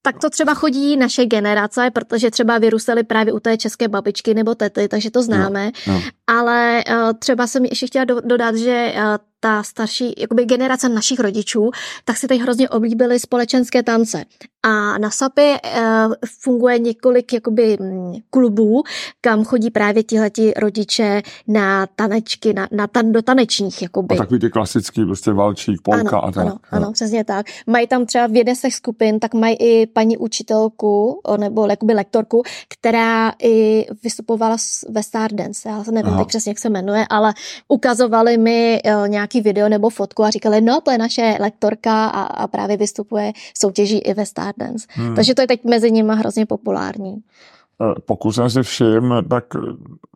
Tak to třeba chodí naše generace, protože třeba vyrůstaly právě u té české babičky nebo tety, takže to známe. No, no. Ale uh, třeba jsem ještě chtěla do, dodat, že uh, ta starší jakoby generace našich rodičů, tak si teď hrozně oblíbily společenské tance. A na SAPě uh, funguje několik jakoby mm, klubů, kam chodí právě tihleti rodiče na tanečky, na, na tan, do tanečních. Jakoby. A takový ty klasický, prostě valčík, polka ano, a tak. Ano, ano, přesně tak. Mají tam třeba v jedné z těch skupin, tak mají i paní učitelku, nebo jakoby lektorku, která i vystupovala ve Stardance. Já nevím teď přesně, jak se jmenuje, ale ukazovali mi nějak nějaký video nebo fotku a říkali, no to je naše lektorka a, a právě vystupuje soutěží i ve Stardance. Hmm. Takže to je teď mezi nimi hrozně populární. E, pokud jsem si všim, tak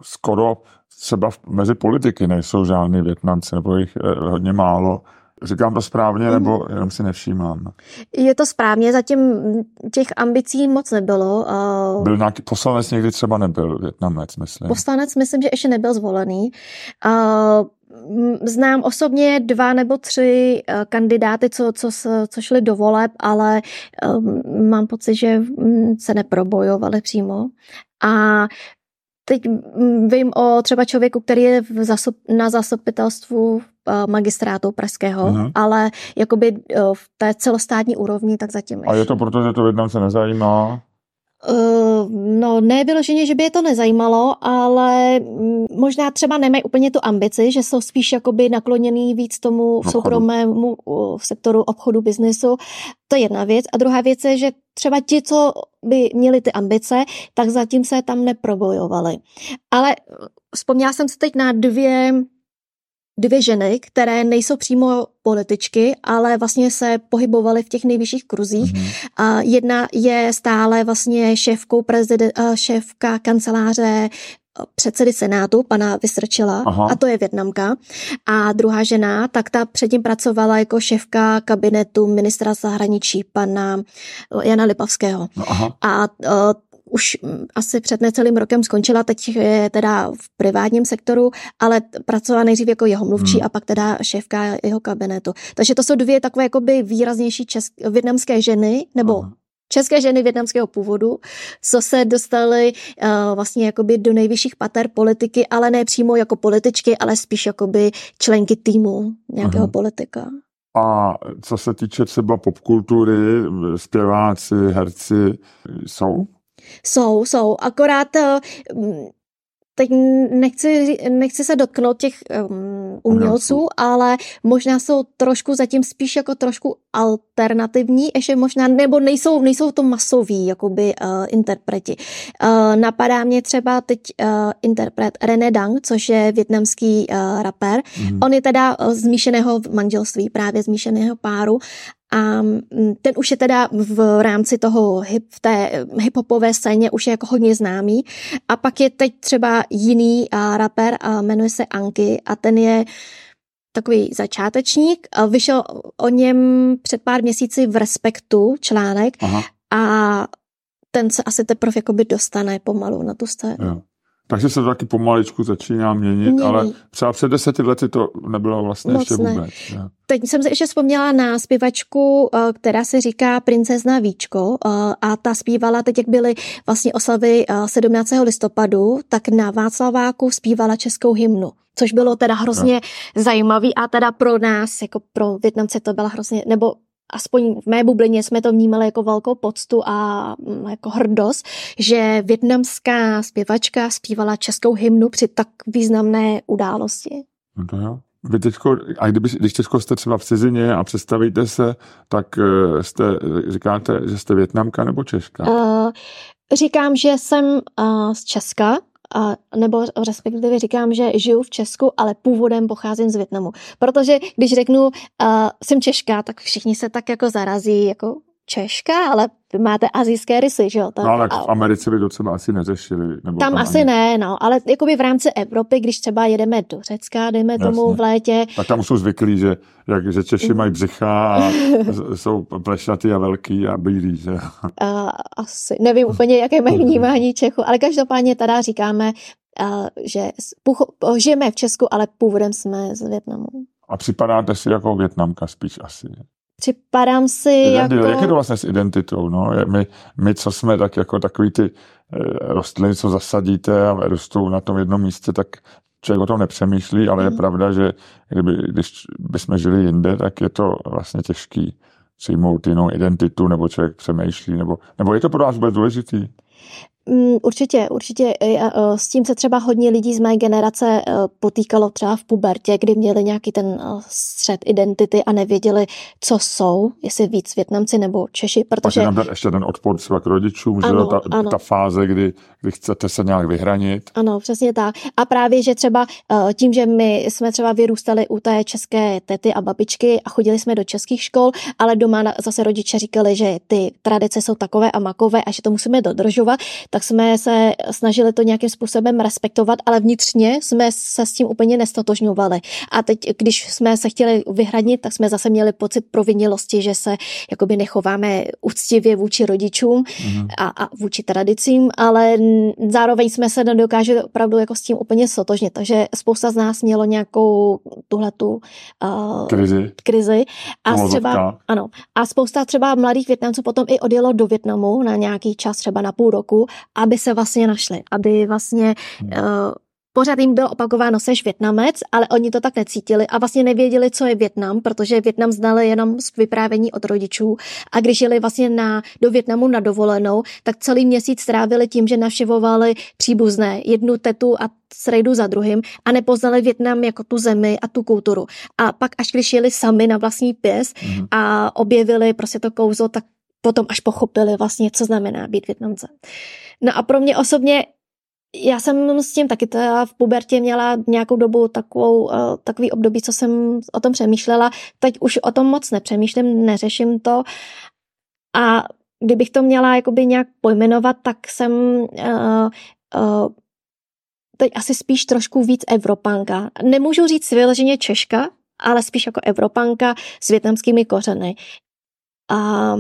skoro třeba mezi politiky nejsou žádný Větnamci, nebo jich e, hodně málo. Říkám to správně, nebo mhm. jenom si nevšímám? Je to správně, zatím těch ambicí moc nebylo. Byl nějaký poslanec někdy třeba nebyl, Větnamec, myslím. Poslanec myslím, že ještě nebyl zvolený. Znám osobně dva nebo tři eh, kandidáty, co, co, co šli do voleb, ale um, mám pocit, že mm, se neprobojovali přímo. A teď vím o třeba člověku, který je v zasop, na zastupitelstvu eh, magistrátu pražského, uh-huh. ale jakoby eh, v té celostátní úrovni, tak zatím A je to proto, že to se nezajímá? Uh, no, ne vyloženě, že by je to nezajímalo, ale mm, možná třeba nemají úplně tu ambici, že jsou spíš jakoby nakloněný víc tomu v soukromému v sektoru obchodu, biznesu. To je jedna věc. A druhá věc je, že třeba ti, co by měli ty ambice, tak zatím se tam neprobojovali. Ale vzpomněla jsem se teď na dvě dvě ženy, které nejsou přímo političky, ale vlastně se pohybovaly v těch nejvyšších kruzích. Mm-hmm. A jedna je stále vlastně šéfkou prezident, šéfka kanceláře předsedy Senátu, pana Vysrčila, Aha. a to je Větnamka. A druhá žena, tak ta předtím pracovala jako šéfka kabinetu ministra zahraničí, pana Jana Lipavského. No, aha. A už mm, asi před necelým rokem skončila, teď je teda v privátním sektoru, ale pracovala nejdřív jako jeho mluvčí hmm. a pak teda šéfka jeho kabinetu. Takže to jsou dvě takové jakoby výraznější česk- větnamské ženy, nebo Aha české ženy větnamského původu, co se dostaly uh, vlastně jakoby do nejvyšších pater politiky, ale ne přímo jako političky, ale spíš jakoby členky týmu nějakého Aha. politika. A co se týče třeba popkultury, zpěváci, herci, jsou? Jsou, jsou. Akorát eh, teď nechci, nechci se dotknout těch um, umělců, ale možná jsou trošku zatím spíš jako trošku alternativní, ještě možná, nebo nejsou, nejsou to masoví, jakoby uh, interpreti. Uh, napadá mě třeba teď uh, interpret René Dang, což je větnamský uh, rapper. Mm. On je teda uh, z míšeného manželství, právě z míšeného páru a mm, ten už je teda v rámci toho hip, v té hiphopové scéně už je jako hodně známý. A pak je teď třeba jiný a rapper, a jmenuje se Anky a ten je takový začátečník. Vyšel o něm před pár měsíci v Respektu článek Aha. a ten se asi teprve jakoby dostane pomalu na tu scénu. Jo. Takže se to taky pomaličku začíná měnit, Mění. ale třeba před deseti lety to nebylo vlastně Moc ještě vůbec. Ne. Teď jsem se ještě vzpomněla na zpěvačku, eh, která se říká Princezna Víčko eh, a ta zpívala teď, jak byly vlastně oslavy 17. Eh, listopadu, tak na Václaváku zpívala českou hymnu což bylo teda hrozně no. zajímavý a teda pro nás, jako pro Větnamce to byla hrozně, nebo aspoň v mé bublině jsme to vnímali jako velkou poctu a mm, jako hrdost, že větnamská zpěvačka zpívala českou hymnu při tak významné události. No to jo. Vy teďko, a kdyby, když teďko jste třeba v cizině a představíte se, tak eh, jste, říkáte, že jste větnamka nebo češka? Uh, říkám, že jsem uh, z Česka, a, nebo respektive říkám, že žiju v Česku, ale původem pocházím z Větnamu. Protože když řeknu, uh, jsem Češka, tak všichni se tak jako zarazí, jako Češka, ale vy máte azijské rysy, že jo? Tam, no ale v Americe by docela asi neřešili. Nebo tam, tam asi ani... ne, no, ale jakoby v rámci Evropy, když třeba jedeme do Řecka, dejme Jasně. tomu v létě. Tak tam jsou zvyklí, že, jak, že Češi mají břicha a jsou plešatý a velký a bílý, že? Uh, asi, nevím úplně, jaké mají vnímání Čechu, ale každopádně teda říkáme, uh, že žijeme v Česku, ale původem jsme z Větnamu. A připadáte si jako Větnamka spíš asi. Připadám si Identity, jako... Jak je to vlastně s identitou? No? My, my, co jsme tak jako takový ty eh, rostliny, co zasadíte a rostou na tom jednom místě, tak člověk o tom nepřemýšlí, ale mm. je pravda, že kdyby, když bychom žili jinde, tak je to vlastně těžký přijmout jinou identitu, nebo člověk přemýšlí, nebo, nebo je to pro vás vůbec důležitý? Mm, určitě, určitě. S tím se třeba hodně lidí z mé generace e, potýkalo třeba v pubertě, kdy měli nějaký ten e, střed identity a nevěděli, co jsou, jestli víc Větnamci nebo Češi, protože... Pak je ještě ten odpor třeba k rodičům, ano, že ta, ano. ta fáze, kdy, kdy chcete se nějak vyhranit. Ano, přesně tak. A právě, že třeba e, tím, že my jsme třeba vyrůstali u té české tety a babičky a chodili jsme do českých škol, ale doma zase rodiče říkali, že ty tradice jsou takové a makové a že to musíme dodržovat, tak jsme se snažili to nějakým způsobem respektovat, ale vnitřně jsme se s tím úplně nestotožňovali. A teď, když jsme se chtěli vyhradnit, tak jsme zase měli pocit provinilosti, že se jakoby nechováme úctivě vůči rodičům mm. a, a vůči tradicím, ale zároveň jsme se nedokáželi opravdu jako s tím úplně stotožnit. Takže spousta z nás mělo nějakou tuhletu uh, krizi. krizi. A třeba, ano, a spousta třeba mladých Větnamců potom i odjelo do Větnamu na nějaký čas, třeba na půl roku aby se vlastně našli, aby vlastně uh, pořád jim bylo opakováno, seš Větnamec, ale oni to tak necítili a vlastně nevěděli, co je Větnam, protože Větnam znali jenom z vyprávění od rodičů a když jeli vlastně na, do Větnamu na dovolenou, tak celý měsíc strávili tím, že navštěvovali příbuzné, jednu tetu a srejdu za druhým a nepoznali Větnam jako tu zemi a tu kulturu. A pak až když jeli sami na vlastní pěs mm. a objevili prostě to kouzo, tak potom až pochopili vlastně, co znamená být Větnamcem. No a pro mě osobně já jsem s tím taky teda v pubertě měla nějakou dobu takovou, uh, takový období, co jsem o tom přemýšlela. Teď už o tom moc nepřemýšlím, neřeším to. A kdybych to měla jakoby nějak pojmenovat, tak jsem uh, uh, teď asi spíš trošku víc Evropanka. Nemůžu říct vyloženě Češka, ale spíš jako Evropanka s větnamskými kořeny. A,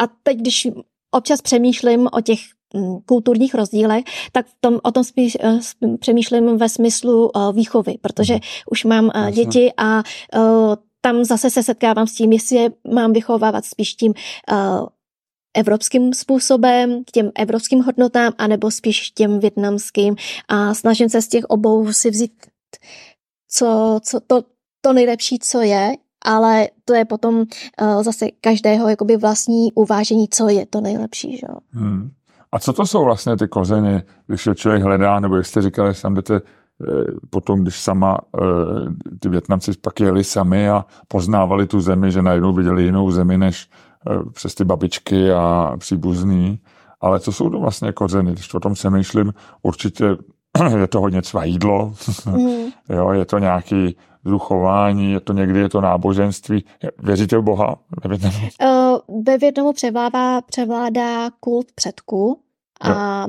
a teď, když občas přemýšlím o těch Mm, kulturních rozdílech, tak tom, o tom spíš uh, přemýšlím ve smyslu uh, výchovy, protože mhm. už mám uh, děti a tam zase se setkávám s tím, jestli je mám vychovávat spíš tím evropským způsobem, k těm evropským hodnotám, anebo spíš těm větnamským a snažím se z těch obou si vzít co, co to, to nejlepší, co je ale to je potom uh, zase každého jakoby vlastní uvážení, co je to nejlepší. Že? Hmm. A co to jsou vlastně ty kořeny, když je člověk hledá, nebo jak jste říkali, sam jdete eh, potom, když sama eh, ty Větnamci pak jeli sami a poznávali tu zemi, že najednou viděli jinou zemi než přes ty babičky a příbuzný. Ale co jsou to vlastně kořeny? Když o tom přemýšlím, určitě je to hodně svá jídlo, mm. jo, je to nějaký duchování, je to někdy je to náboženství. Věříte v Boha ve Větnamu? Uh, ve Větnamu převládá, převládá kult předků, a,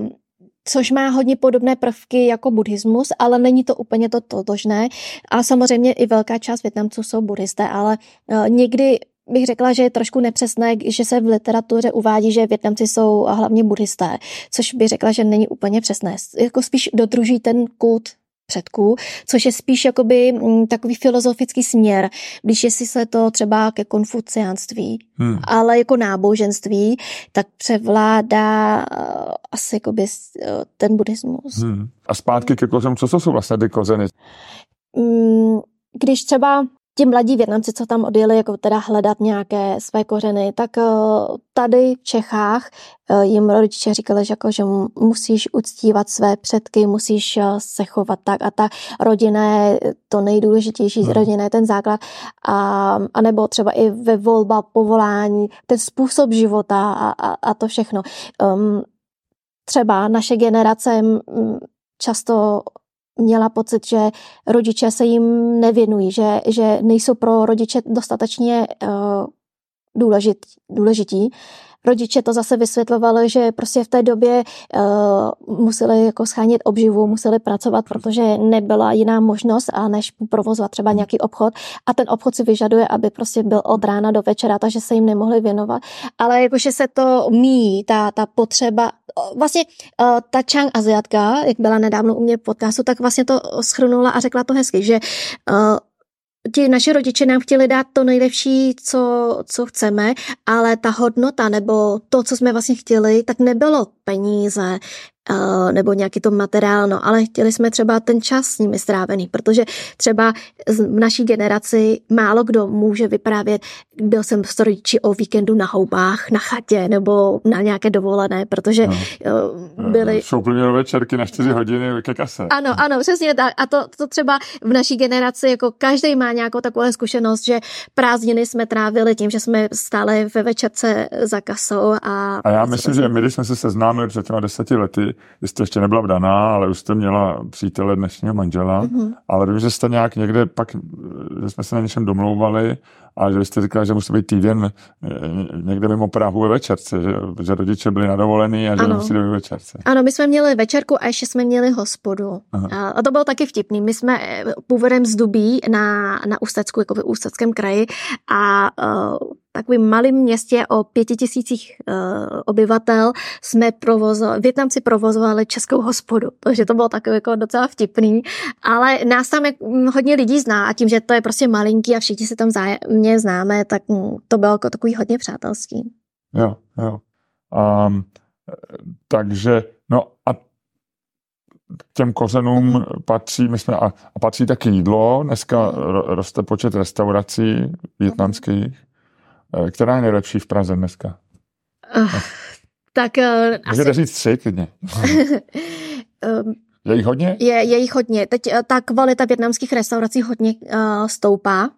což má hodně podobné prvky jako buddhismus, ale není to úplně to totožné. A samozřejmě i velká část Větnamců jsou buddhisté, ale uh, někdy bych řekla, že je trošku nepřesné, že se v literatuře uvádí, že Větnamci jsou hlavně buddhisté, což bych řekla, že není úplně přesné. Jako spíš dodruží ten kult předků, což je spíš jakoby mm, takový filozofický směr, blíže si se to třeba ke konfuciánství, hmm. ale jako náboženství, tak převládá uh, asi jakoby uh, ten buddhismus. Hmm. A zpátky ke kořenům, co jsou vlastně ty kořeny? Um, když třeba ti mladí Větnamci, co tam odjeli jako teda hledat nějaké své kořeny, tak eh, tady v Čechách eh, jim rodiče říkali, že, jako, že musíš uctívat své předky, musíš eh, se chovat tak a ta rodina je to nejdůležitější, hmm. rodina je ten základ a, a nebo třeba i ve volba povolání, ten způsob života a, a, a to všechno. Um, třeba naše generace často měla pocit, že rodiče se jim nevěnují, že, že nejsou pro rodiče dostatečně uh, důležit, důležití rodiče to zase vysvětlovali, že prostě v té době uh, museli jako schánět obživu, museli pracovat, protože nebyla jiná možnost, a než provozovat třeba nějaký obchod a ten obchod si vyžaduje, aby prostě byl od rána do večera, takže se jim nemohli věnovat. Ale jakože se to míjí, ta, ta potřeba, vlastně uh, ta Chang Aziatka, jak byla nedávno u mě v podcastu, tak vlastně to schrnula a řekla to hezky, že ti naši rodiče nám chtěli dát to nejlepší, co, co chceme, ale ta hodnota nebo to, co jsme vlastně chtěli, tak nebylo peníze, nebo nějaký to materiál, no, ale chtěli jsme třeba ten čas s nimi strávený, protože třeba v naší generaci málo kdo může vyprávět, byl jsem s rodiči o víkendu na houbách, na chatě nebo na nějaké dovolené, protože no. Byly... Šouplinové večerky na čtyři hodiny ke kase. Ano, ano, přesně tak. A to, to třeba v naší generaci, jako každý má nějakou takovou zkušenost, že prázdniny jsme trávili tím, že jsme stále ve večerce za kasou. A, a já myslím, že my, když jsme se seznámili před těma deseti lety, jste ještě nebyla vdaná, ale už jste měla přítele dnešního manžela, mm-hmm. ale vím, že jste nějak někde pak, že jsme se na něčem domlouvali a že jste říkala, že musí být týden eh, někde mimo Prahu ve večerce, že, že rodiče byli nadovolení a že ano. musí ve večerce. Ano, my jsme měli večerku a ještě jsme měli hospodu. Aha. A to bylo taky vtipný. My jsme eh, původem z Dubí na, na Ústecku, jako v Ústeckém kraji a uh, takovým malým městě o pěti tisících uh, obyvatel jsme provozovali, Větnamci provozovali českou hospodu, takže to bylo takové jako docela vtipný, ale nás tam hodně lidí zná a tím, že to je prostě malinký a všichni se tam vzájemně známe, tak mm, to bylo jako takový hodně přátelský. Jo, jo. Um, takže, no a těm kořenům patří, my jsme, a, a patří taky jídlo, dneska roste počet restaurací větnamských, Eh, která je nejlepší v Praze dneska? Uh, tak uh, Můžete asi... říct tři klidně. um, je jich hodně? Je, je jich hodně. Teď uh, ta kvalita větnamských restaurací hodně uh, stoupá.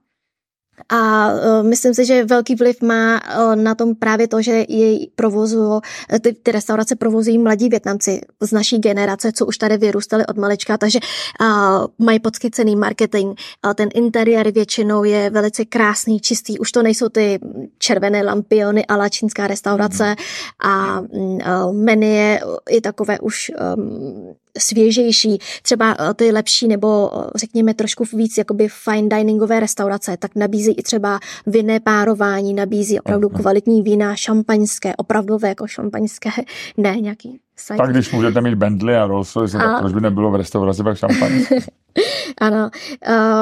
A uh, myslím si, že velký vliv má uh, na tom právě to, že jej provozu, e, ty, ty restaurace provozují mladí Větnamci z naší generace, co už tady vyrůstali od malička, takže uh, mají podchycený marketing. Uh, ten interiér většinou je velice krásný, čistý. Už to nejsou ty červené lampiony a čínská restaurace mm. a uh, menu je i takové už um, svěžejší, třeba eh, ty lepší nebo eh, řekněme trošku víc jakoby fine diningové restaurace, tak nabízí i třeba vinné párování, nabízí opravdu kvalitní vína, šampaňské, opravdové jako šampaňské, ne nějaký Sajt. Tak když můžete mít Bentley a Rolls Royce, tak proč by nebylo v restauraci pak šampaň? ano,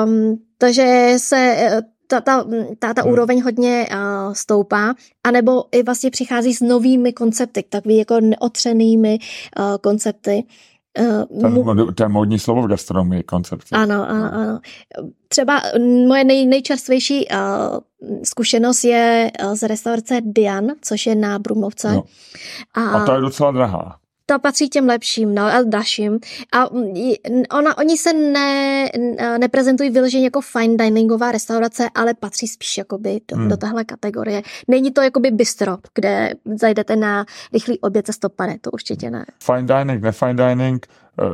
um, takže se eh, ta, ta, ta, ta hmm. úroveň hodně uh, stoupá, anebo i vlastně přichází s novými koncepty, takovými jako neotřenými uh, koncepty. Uh, Ten, to je módní slovo v gastronomii, koncepce. Ano, ano, ano. Třeba moje nej, nejčerstvější uh, zkušenost je uh, z restaurace Dian, což je na Brumovce. No. A, a to je docela drahá to patří těm lepším, no, a dalším. A ona, oni se ne, neprezentují vyloženě jako fine diningová restaurace, ale patří spíš jakoby do, hmm. do téhle kategorie. Není to jakoby bistro, kde zajdete na rychlý oběd ze stopane, to určitě ne. Fine dining, ne fine dining,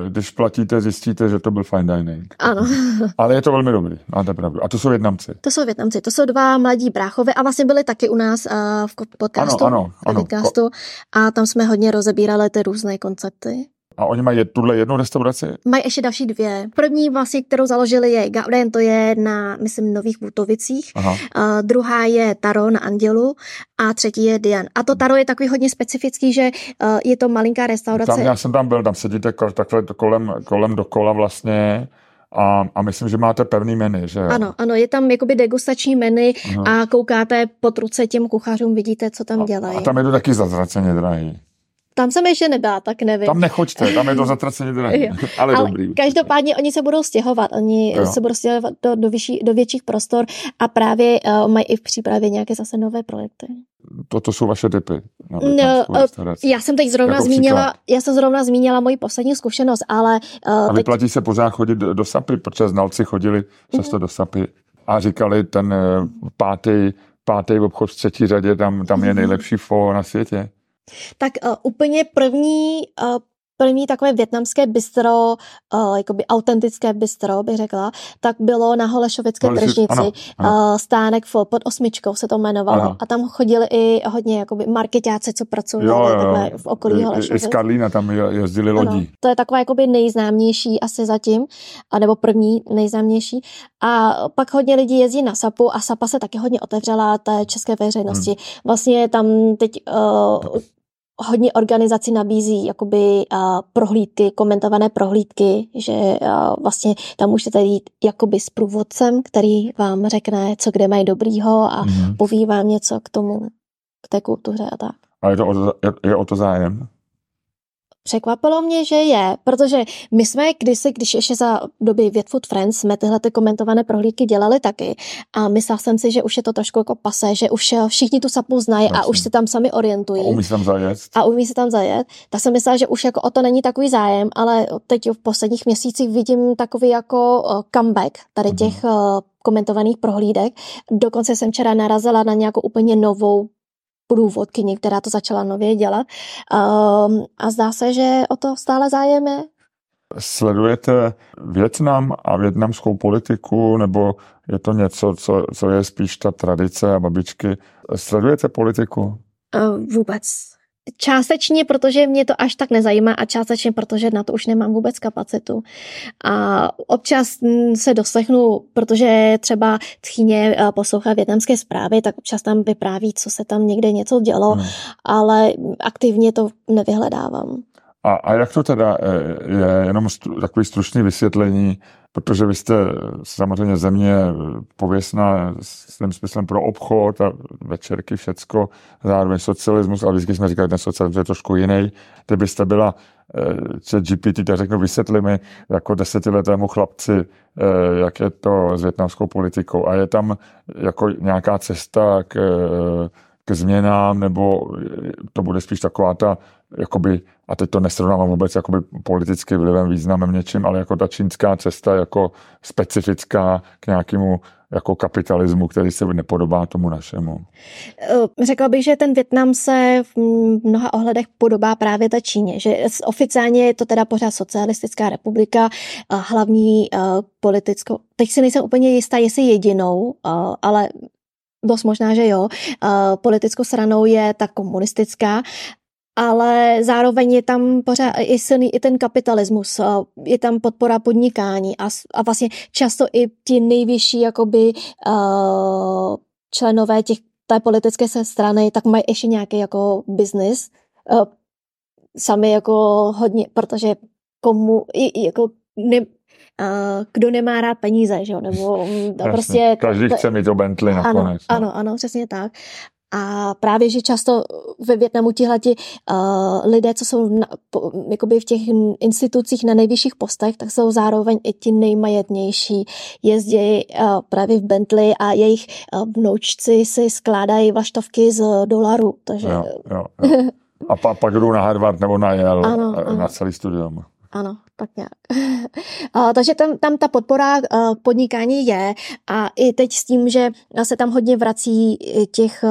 když platíte, zjistíte, že to byl fine dining. Ano. Ale je to velmi dobrý, máte pravdu. A to jsou Větnamci. To jsou Větnamci, to jsou dva mladí bráchové a vlastně byli taky u nás uh, v podcastu. Ano, ano, ano. Podcastu, a tam jsme hodně rozebírali ty různé koncepty. A oni mají tuhle jednu restauraci? Mají ještě další dvě. První vlastně, kterou založili je Gauden, to je na, myslím, Nových Vutovicích. Uh, druhá je Taro na Andělu a třetí je Dian. A to Taro je takový hodně specifický, že uh, je to malinká restaurace. Tam já jsem tam byl, tam sedíte takhle kolem, kolem dokola vlastně a, a myslím, že máte pevný menu, že jo? Ano, ano, je tam jakoby degustační menu uh-huh. a koukáte po truce těm kuchařům, vidíte, co tam dělají. A tam je to taky zazraceně drahý. Tam jsem ještě nebyla, tak nevím. Tam nechoďte, tam je to zatraceně drahé, ale, ale dobrý. Každopádně oni se budou stěhovat, oni jo. se budou stěhovat do, do, vyšší, do větších prostor a právě uh, mají i v přípravě nějaké zase nové projekty. Toto jsou vaše typy. No, uh, já jsem teď zrovna jako zmínila, já jsem zrovna zmínila moji poslední zkušenost, ale... Uh, a vyplatí teď... se pořád chodit do, do SAPy, protože znalci chodili často mm. do SAPy a říkali, ten pátý, pátý obchod v třetí řadě, tam, tam je mhm. nejlepší fo na světě. Tak uh, úplně první uh, první takové větnamské bistro, uh, jakoby autentické bistro, bych řekla, tak bylo na Holešovické tržnici. Ano, ano. Uh, stánek pod osmičkou se to jmenovalo. Ano. A tam chodili i hodně jakoby marketáci, co pracovali jo, jo, takhle v okolí Holešovic. I z Karlína tam jezdili lodí. Ano, to je taková jakoby nejznámější asi zatím, nebo první nejznámější. A pak hodně lidí jezdí na SAPu a SAPa se taky hodně otevřela té české veřejnosti. Hmm. Vlastně tam teď uh, hodně organizací nabízí jakoby uh, prohlídky, komentované prohlídky, že uh, vlastně tam můžete jít jakoby s průvodcem, který vám řekne, co kde mají dobrýho a mm-hmm. poví vám něco k tomu, k té kultuře a tak. A je, to o to, je, je o to zájem? Překvapilo mě, že je, protože my jsme kdysi, když ještě za doby Vietfood Friends jsme tyhle ty komentované prohlídky dělali taky a myslel jsem si, že už je to trošku jako pase, že už všichni tu sapu znají a už se tam sami orientují. A umí se tam zajet. A umí se tam zajet. Tak jsem myslela, že už jako o to není takový zájem, ale teď v posledních měsících vidím takový jako comeback tady mhm. těch mm-hmm. komentovaných prohlídek. Dokonce jsem včera narazila na nějakou úplně novou průvodkyni, která to začala nově dělat. Um, a zdá se, že o to stále zájem je. Sledujete Větnam a větnamskou politiku, nebo je to něco, co, co je spíš ta tradice a babičky? Sledujete politiku? Uh, vůbec. Částečně, protože mě to až tak nezajímá a částečně, protože na to už nemám vůbec kapacitu. A občas se doslechnu, protože třeba tchyně eh, poslouchá větnamské zprávy, tak občas tam vypráví, co se tam někde něco dělo, hmm. ale aktivně to nevyhledávám. A, a jak to teda eh, je, jenom stru, takový stručný vysvětlení, protože vy jste samozřejmě země pověstná s tím smyslem pro obchod a večerky, všecko, zároveň socialismus, ale vždycky jsme říkali, ten socialismus je trošku jiný. Kdybyste byla chat eh, GPT, tak řeknu, vysvětli mi jako desetiletému chlapci, eh, jak je to s větnamskou politikou a je tam jako nějaká cesta k, k změnám, nebo to bude spíš taková ta jakoby, a teď to nesrovnávám vůbec jakoby politicky vlivem, významem něčím, ale jako ta čínská cesta jako specifická k nějakému jako kapitalismu, který se nepodobá tomu našemu. Eh, řekla bych, že ten Větnam se v mnoha ohledech podobá právě ta Číně, že oficiálně je to teda pořád socialistická republika, hlavní eh, politickou, teď si nejsem úplně jistá, jestli jedinou, eh, ale dost možná, že jo. Politickou stranou je ta komunistická ale zároveň je tam pořád i silný i ten kapitalismus, je tam podpora podnikání a, a vlastně často i ti nejvyšší jakoby uh, členové těch té politické strany, tak mají ještě nějaký jako business, uh, sami jako hodně, protože komu, i, jako ne, kdo nemá rád peníze, že jo, nebo mm, Jasně, prostě... Každý chce mít to Bentley nakonec. Ano, no. ano, ano, přesně tak. A právě, že často ve Větnamu tihleti uh, lidé, co jsou na, po, jakoby v těch institucích na nejvyšších postech, tak jsou zároveň i ti nejmajetnější. Jezdí uh, právě v Bentley a jejich uh, vnoučci si skládají vlaštovky z dolarů. Takže... Jo, jo, jo. A pa, pak jdou na Harvard nebo na Yale ano, na ano. celý studium. Ano, tak nějak. a, takže tam, tam ta podpora a, podnikání je a i teď s tím, že se tam hodně vrací těch, a,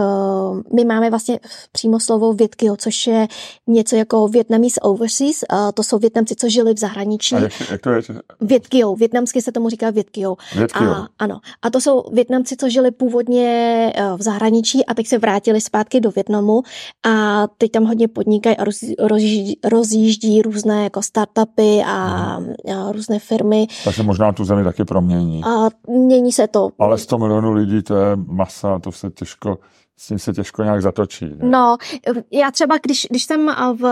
my máme vlastně přímo slovo Větkio, což je něco jako Vietnamese Overseas, a to jsou Větnamci, co žili v zahraničí. A jak, jak to je? Větkio, větnamsky se tomu říká Větkio. Větkio. A, ano, a to jsou Větnamci, co žili původně v zahraničí a teď se vrátili zpátky do Větnamu a teď tam hodně podnikají a roz, rozjíždí, rozjíždí různé jako startupy a a, a různé firmy. Takže možná tu zemi taky promění. A mění se to. Ale 100 milionů lidí, to je masa, to se těžko s tím se těžko nějak zatočí. Ne? No, já třeba, když, když jsem v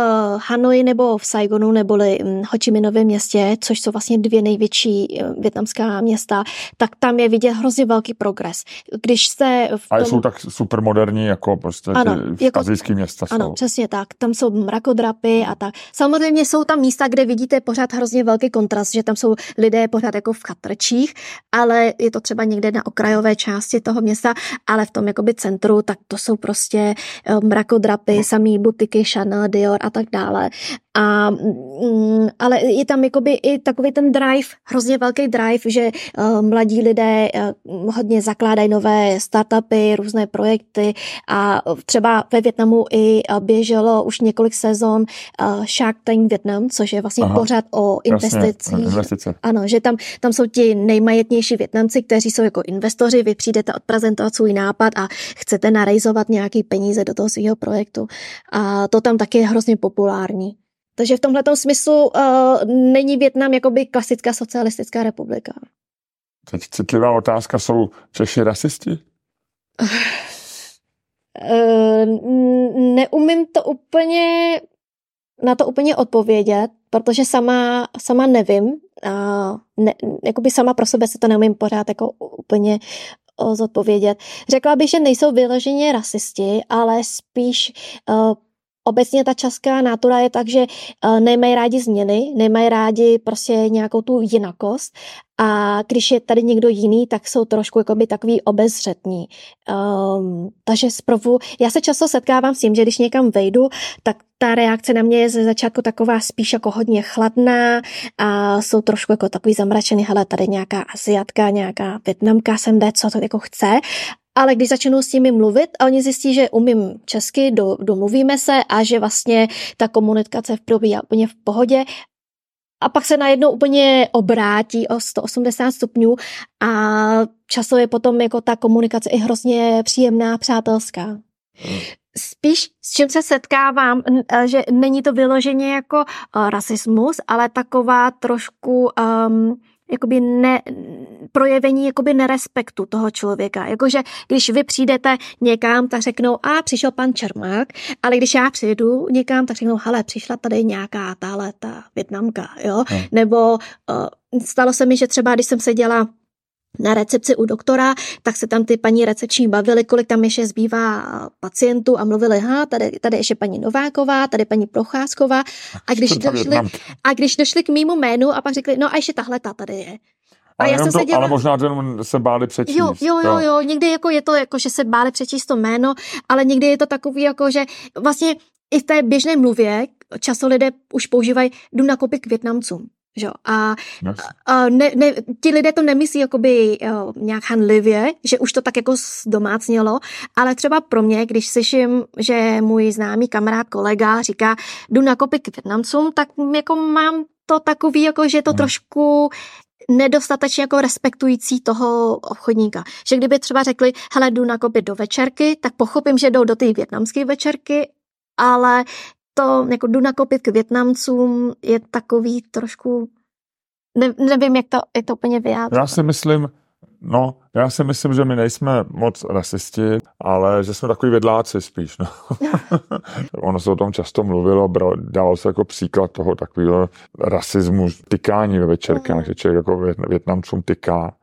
Hanoi nebo v Saigonu neboli Ho Chi Minovém městě, což jsou vlastně dvě největší eh, větnamská města, tak tam je vidět hrozně velký progres. Když jste v tom... A jsou tak super moderní, jako prostě ano, ty jako, azijské města Ano, jsou. přesně tak. Tam jsou mrakodrapy a tak. Samozřejmě jsou tam místa, kde vidíte pořád hrozně velký kontrast, že tam jsou lidé pořád jako v chatrčích, ale je to třeba někde na okrajové části toho města, ale v tom jakoby centru, tak tak to jsou prostě eh, mrakodrapy, no. samý butiky Chanel, Dior a tak dále. A, mm, ale je tam jakoby i takový ten drive, hrozně velký drive, že uh, mladí lidé uh, hodně zakládají nové startupy, různé projekty a třeba ve Větnamu i uh, běželo už několik sezon uh, Shark Tank Vietnam, což je vlastně Aha, pořád o investicích. investice. Ano, že tam, tam jsou ti nejmajetnější Větnamci, kteří jsou jako investoři, vy přijdete odprezentovat svůj nápad a chcete narejzovat nějaký peníze do toho svého projektu. A to tam taky je hrozně populární. Takže v tomhle smyslu uh, není Větnam jakoby klasická socialistická republika. Teď citlivá otázka, jsou Češi rasisti? Uh, neumím to úplně na to úplně odpovědět, protože sama, sama nevím. Uh, ne, jakoby sama pro sebe si to neumím pořád jako úplně zodpovědět. Řekla bych, že nejsou vyloženě rasisti, ale spíš uh, Obecně ta česká natura je tak, že uh, nemají rádi změny, nemají rádi prostě nějakou tu jinakost a když je tady někdo jiný, tak jsou trošku jakoby takový obezřetní. Um, takže zprovu, já se často setkávám s tím, že když někam vejdu, tak ta reakce na mě je ze začátku taková spíš jako hodně chladná a jsou trošku jako takový zamračený, hele, tady nějaká Aziatka, nějaká Větnamka sem jde, co to jako chce ale když začnu s nimi mluvit a oni zjistí, že umím česky, do, domluvíme se a že vlastně ta komunikace probíhá úplně v pohodě a pak se najednou úplně obrátí o 180 stupňů a časově potom jako ta komunikace je hrozně příjemná, přátelská. Spíš s čím se setkávám, že není to vyloženě jako uh, rasismus, ale taková trošku um, jakoby ne, projevení jakoby nerespektu toho člověka. Jakože když vy přijdete někam, tak řeknou, a přišel pan Čermák, ale když já přijdu někam, tak řeknou, hele, přišla tady nějaká tahle ta větnamka, jo? Hmm. Nebo uh, stalo se mi, že třeba, když jsem seděla na recepci u doktora, tak se tam ty paní recepční bavily, kolik tam ještě zbývá pacientů a mluvili, ha, tady, tady ještě paní Nováková, tady paní Procházková. A když, došli, a když došli k mýmu jménu a pak řekli, no a ještě tahle ta tady je. A já jsem to, dělala... Ale možná jenom se báli přečíst. Jo, jo, jo, jo, někdy jako je to, jako, že se báli přečíst to jméno, ale někdy je to takový, jako, že vlastně i v té běžné mluvě často lidé už používají, jdu nakoupit k Větnamcům. Že? A, yes. a ne, ne, ti lidé to nemyslí jakoby uh, nějak hanlivě, že už to tak jako zdomácnělo, ale třeba pro mě, když slyším, že můj známý kamarád, kolega říká, jdu nakopit k Větnamcům, tak jako mám to takový, jako že je to hmm. trošku nedostatečně jako respektující toho obchodníka. Že kdyby třeba řekli, hele, jdu nakopit do večerky, tak pochopím, že jdou do té větnamské večerky, ale to jako jdu nakopit k Větnamcům je takový trošku, ne, nevím, jak to, jak to úplně vyjádřit. Já si myslím, no, já si myslím, že my nejsme moc rasisti, ale že jsme takový vedláci spíš. No. ono se o tom často mluvilo, dalo se jako příklad toho takového rasismu, tykání ve večerkách, mm. že člověk jako Větnamcům tyká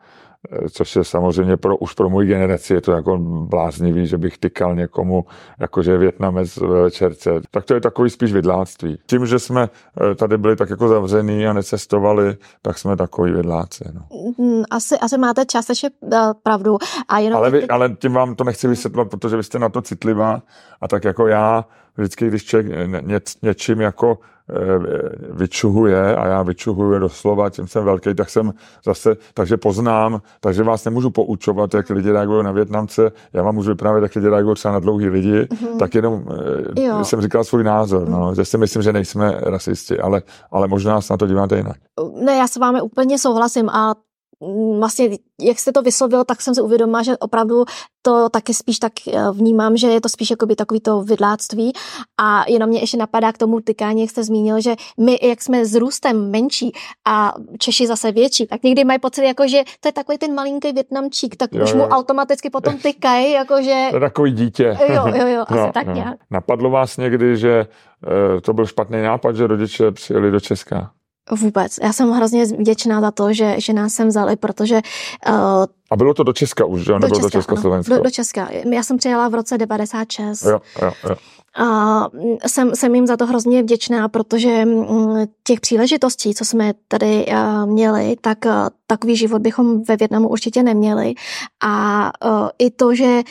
což je samozřejmě pro, už pro můj generaci je to jako bláznivý, že bych tykal někomu, jakože Větnamec ve večerce. Tak to je takový spíš vidláctví. Tím, že jsme eh, tady byli tak jako zavřený a necestovali, tak jsme takový vidláci. No. Mm, asi, asi máte částečně eh, pravdu. A jenom ale, vy, ale tím vám to nechci vysvětlovat, protože vy jste na to citlivá a tak jako já vždycky, když člověk ně, něčím jako Eh, vyčuhuje a já vyčuhuju doslova, tím jsem velký, tak jsem zase, takže poznám, takže vás nemůžu poučovat, jak lidi reagují na Větnamce, já vám můžu vyprávět, jak lidi reagují třeba na dlouhý lidi, mm-hmm. tak jenom eh, jo. jsem říkal svůj názor, no, mm-hmm. že si myslím, že nejsme rasisti, ale, ale možná se na to díváte jinak. Ne, já s vámi úplně souhlasím a vlastně, jak jste to vyslovil, tak jsem si uvědomila, že opravdu to taky spíš tak eh, vnímám, že je to spíš jakoby takový to vydláctví a jenom mě ještě napadá k tomu tykání, jak jste zmínil, že my, jak jsme s růstem menší a Češi zase větší, tak někdy mají pocit, jako, že to je takový ten malinký větnamčík, tak jo, už mu jo. automaticky potom tykají, jakože... To je takový dítě. Jo, jo, jo, asi no, tak no. nějak. Napadlo vás někdy, že uh, to byl špatný nápad, že rodiče přijeli do Česka? Vůbec. Já jsem hrozně vděčná za to, že, že nás sem vzali, protože... Uh, a bylo to do Česka už, že? Nebylo do Česka, do no, do, do Česka. Já jsem přijela v roce 96. Jo, jo, jo. A jsem, jsem jim za to hrozně vděčná, protože mm, těch příležitostí, co jsme tady měli, tak takový život bychom ve Větnamu určitě neměli. A i to, že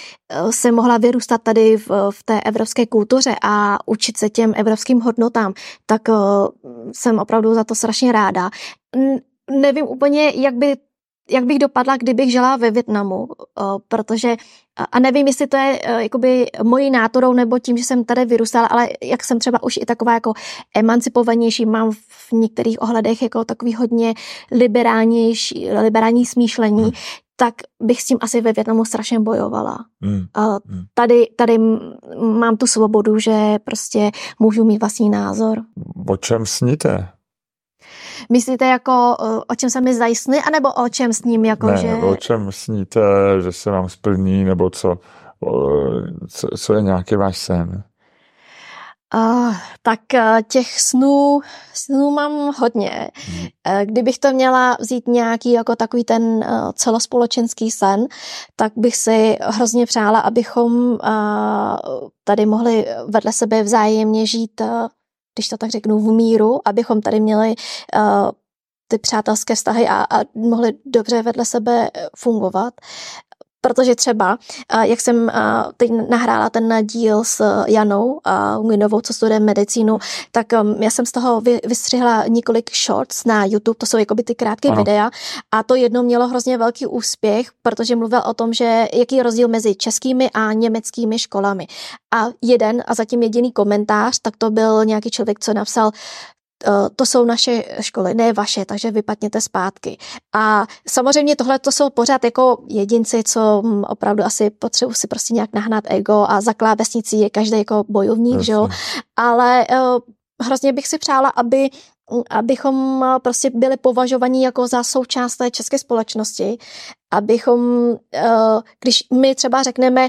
se mohla vyrůstat tady v, v té evropské kultuře a učit se těm evropským hodnotám, tak jsem opravdu za to strašně ráda. Nevím úplně, jak by jak bych dopadla, kdybych žila ve Větnamu, protože a nevím, jestli to je jakoby mojí nátorou nebo tím, že jsem tady vyrůstala, ale jak jsem třeba už i taková jako emancipovanější, mám v některých ohledech jako takový hodně liberálnější, liberální smýšlení, hmm. tak bych s tím asi ve Větnamu strašně bojovala. Hmm. hmm. Tady, tady mám tu svobodu, že prostě můžu mít vlastní názor. O čem sníte? Myslíte jako, o čem se mi zdají sny, anebo o čem s ním? Jako, ne, že... o čem sníte, že se vám splní, nebo co, co, co je nějaký váš sen? Uh, tak uh, těch snů, snů mám hodně. Hmm. Uh, kdybych to měla vzít nějaký jako takový ten uh, celospolečenský sen, tak bych si hrozně přála, abychom uh, tady mohli vedle sebe vzájemně žít uh, když to tak řeknu, v míru, abychom tady měli uh, ty přátelské vztahy a, a mohli dobře vedle sebe fungovat. Protože třeba, jak jsem teď nahrála ten díl s Janou Minovou, co studuje medicínu, tak um, já jsem z toho vystřihla několik shorts na YouTube, to jsou jakoby ty krátké ano. videa a to jedno mělo hrozně velký úspěch, protože mluvil o tom, že jaký je rozdíl mezi českými a německými školami. A jeden a zatím jediný komentář, tak to byl nějaký člověk, co napsal, to jsou naše školy, ne vaše, takže vypadněte zpátky. A samozřejmě tohle to jsou pořád jako jedinci, co hm, opravdu asi potřebují si prostě nějak nahnat ego a za klávesnicí je každý jako bojovník, že jo. Ale uh, hrozně bych si přála, aby hm, abychom eh, prostě byli považovaní jako za součást té české společnosti, abychom, když my třeba řekneme,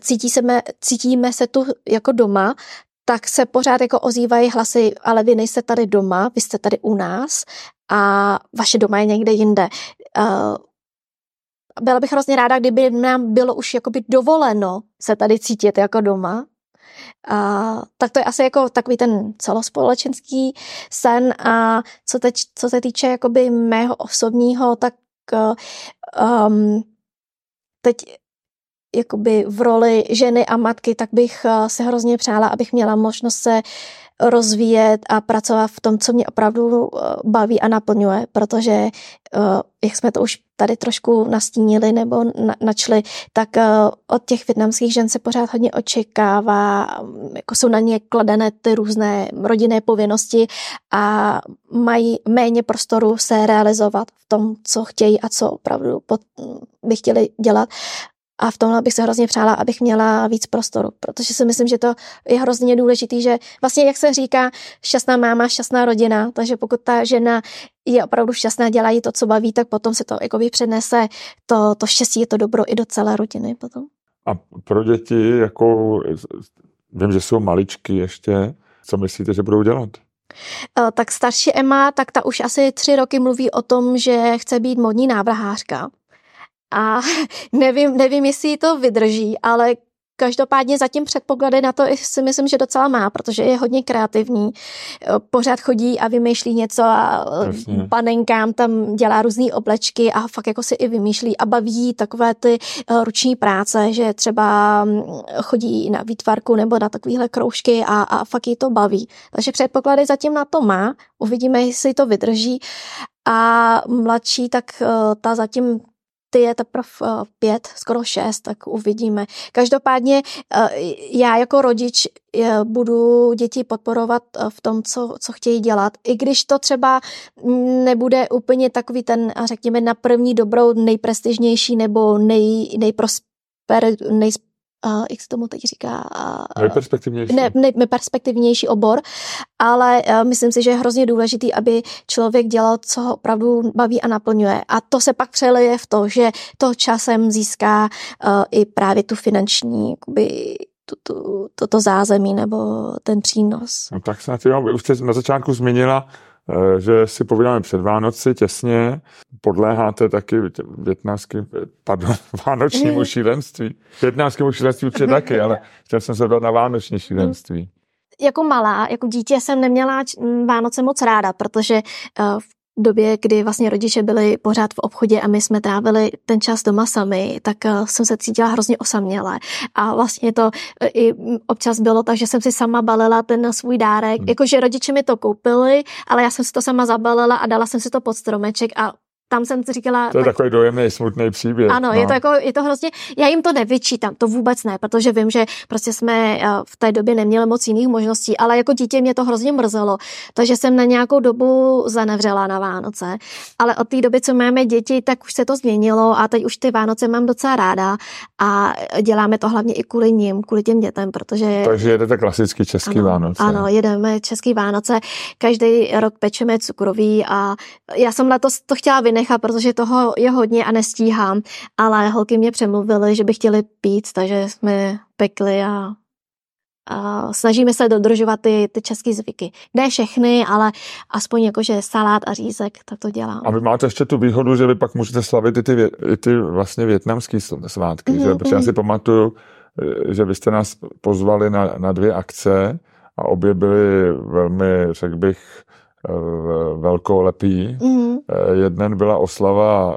cítí se, cítíme se tu jako doma, tak se pořád jako ozývají hlasy, ale vy nejste tady doma, vy jste tady u nás a vaše doma je někde jinde. Uh, byla bych hrozně ráda, kdyby nám bylo už jakoby dovoleno se tady cítit jako doma. A, tak to je asi jako takový ten celospolečenský sen a co, teď, co se týče jakoby mého osobního, tak um, teď jakoby v roli ženy a matky, tak bych eh, se hrozně přála, abych měla možnost se rozvíjet a pracovat v tom, co mě opravdu eh, baví a naplňuje, protože eh, jak jsme to už tady trošku nastínili nebo načli, tak od těch větnamských žen se pořád hodně očekává, jako jsou na ně kladené ty různé rodinné povinnosti a mají méně prostoru se realizovat v tom, co chtějí a co opravdu by chtěli dělat. A v tomhle bych se hrozně přála, abych měla víc prostoru, protože si myslím, že to je hrozně důležitý, že vlastně, jak se říká, šťastná máma, šťastná rodina, takže pokud ta žena je opravdu šťastná, dělá jí to, co baví, tak potom se to jakoby přednese to, to štěstí, je to dobro i do celé rodiny potom. A pro děti, jako vím, že jsou maličky ještě, co myslíte, že budou dělat? Eh, tak starší Emma, tak ta už asi tři roky mluví o tom, že chce být modní návrhářka a nevím, nevím, jestli to vydrží, ale Každopádně zatím předpoklady na to si myslím, že docela má, protože je hodně kreativní. Pořád chodí a vymýšlí něco a Jasně. panenkám tam dělá různé oblečky a fakt jako si i vymýšlí a baví takové ty eh, ruční práce, že třeba mm, chodí na výtvarku nebo na takovéhle kroužky a, a fakt jí to baví. Takže předpoklady zatím na to má. Uvidíme, jestli to vydrží. A mladší, tak eh, ta zatím ty je teprve eh, pět, skoro šest, tak uvidíme. Každopádně eh, já jako rodič eh, budu děti podporovat v tom, co, co chtějí dělat. I když to třeba nebude úplně takový ten, řekněme, na první dobrou nejprestižnější nebo nej, nejprosper, nej, uh, jak se tomu teď říká? Uh, nejperspektivnější. Ne, ne, nejperspektivnější obor, ale uh, myslím si, že je hrozně důležitý, aby člověk dělal, co ho opravdu baví a naplňuje. A to se pak přelije v to, že to časem získá uh, i právě tu finanční jakoby, to, to, to zázemí nebo ten přínos. No tak snad jo, už jste na začátku zmínila že si povídáme před Vánoci těsně, podléháte taky větnamským, pardon, vánočnímu šílenství. Větnamskému šílenství určitě taky, ale chtěl jsem se dát na vánoční šílenství. Jako malá, jako dítě jsem neměla Vánoce moc ráda, protože eh, v době, kdy vlastně rodiče byli pořád v obchodě a my jsme trávili ten čas doma sami, tak uh, jsem se cítila hrozně osaměle. A vlastně to uh, i občas bylo tak, že jsem si sama balila ten svůj dárek. Hmm. Jakože rodiče mi to koupili, ale já jsem si to sama zabalila a dala jsem si to pod stromeček a tam jsem si říkala... To je tak, takový dojemný, smutný příběh. Ano, no. je, to jako, je to hrozně... Já jim to nevyčítám, to vůbec ne, protože vím, že prostě jsme eh, v té době neměli moc jiných možností, ale jako dítě mě to hrozně mrzelo, takže jsem na nějakou dobu zanevřela na Vánoce. Ale od té doby, co máme děti, tak už se to změnilo a teď už ty Vánoce mám docela ráda a děláme to hlavně i kvůli ním, kvůli těm dětem, protože... Takže jedete klasicky český ano, Vánoce. Ano, jedeme český Vánoce. Každý rok pečeme cukroví a já jsem letos to chtěla vynechat vynechat, protože toho je hodně a nestíhám, ale holky mě přemluvily, že by chtěli pít, takže jsme pekli a, a snažíme se dodržovat ty, ty české zvyky. Ne všechny, ale aspoň jakože salát a řízek, tak to dělám. A vy máte ještě tu výhodu, že vy pak můžete slavit i ty, i ty vlastně větnamské svátky, mm-hmm. že? Protože já si mhm. pamatuju, že vy jste nás pozvali na, na dvě akce a obě byly velmi, řekl bych, velkolepý. Mm. Jeden byla oslava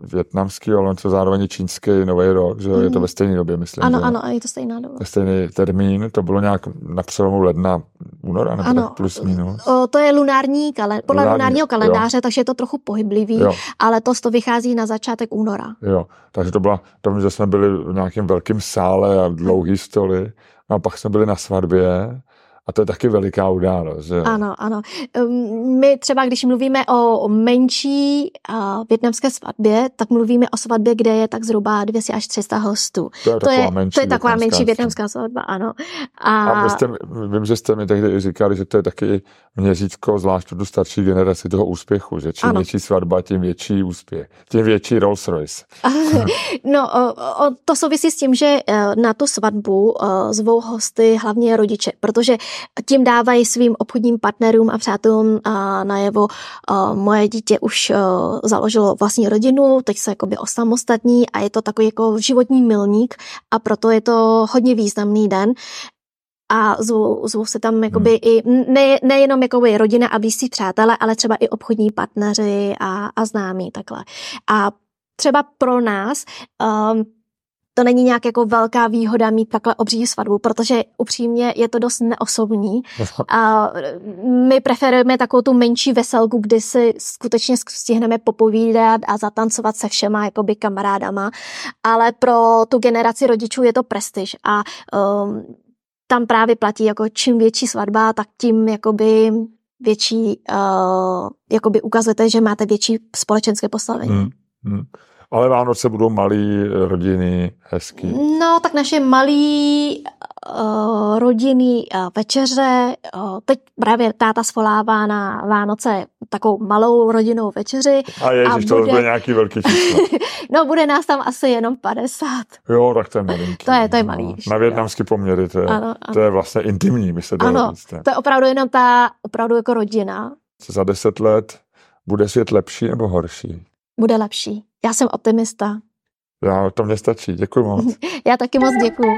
větnamský, ale on zároveň čínský nový rok, že mm. je to mhm. ve stejné době, myslím. Ano, že? ano, a je to stejná doba. Stejný termín, to bylo nějak na přelomu ledna, února, nebo ano, tak plus minus. O, to je lunární kalend- podle lunární, lunárního kalendáře, jo. takže je to trochu pohyblivý, jo. ale to, to vychází na začátek února. Jo, takže to byla, to, že jsme byli v nějakém velkém sále a dlouhý stoly, a pak jsme byli na svatbě a to je taky veliká událost. Že? Ano, ano. My třeba, když mluvíme o menší větnamské svatbě, tak mluvíme o svatbě, kde je tak zhruba 200 až 300 hostů. To je, to je, menší, to je taková menší větnamská svatba, ano. A, a jste, vím, že jste mi tehdy říkali, že to je taky měřítko, zvlášť pro tu starší generaci toho úspěchu, že čím ano. větší svatba, tím větší úspěch, tím větší Rolls Royce. no, to souvisí s tím, že eh, na tu svatbu uh, zvou hosty hlavně rodiče, protože tím dávají svým obchodním partnerům a přátelům najevo, moje dítě už založilo vlastní rodinu, teď se jakoby osamostatní a je to takový jako životní milník a proto je to hodně významný den a zvou, zvou se tam jakoby hmm. i ne, nejenom jakoby rodina a blízcí přátelé, ale třeba i obchodní partneři a, a známí takhle. A třeba pro nás um, to není nějak jako velká výhoda mít takhle obří svatbu, protože upřímně je to dost neosobní. A my preferujeme takovou tu menší veselku, kdy si skutečně stihneme popovídat a zatancovat se všema jakoby kamarádama, ale pro tu generaci rodičů je to prestiž a um, tam právě platí jako čím větší svatba, tak tím jakoby větší, uh, jakoby ukazujete, že máte větší společenské postavení. Hmm, hmm. Ale Vánoce budou malý rodiny, hezký. No, tak naše malý uh, rodinný uh, večeře, uh, teď právě táta svolává na Vánoce takovou malou rodinnou večeři. A ježiš, a bude... to bude nějaký velký číslo. no, bude nás tam asi jenom 50. Jo, tak to je malinký. To je, to je malý. No, na větnamský poměry, to je, ano, ano. to je vlastně intimní, by se dalo ano, říct. to je opravdu jenom ta, opravdu jako rodina. Za deset let bude svět lepší nebo horší? Bude lepší. Já jsem optimista. Já, to mě stačí. Děkuji moc. Já taky moc děkuji.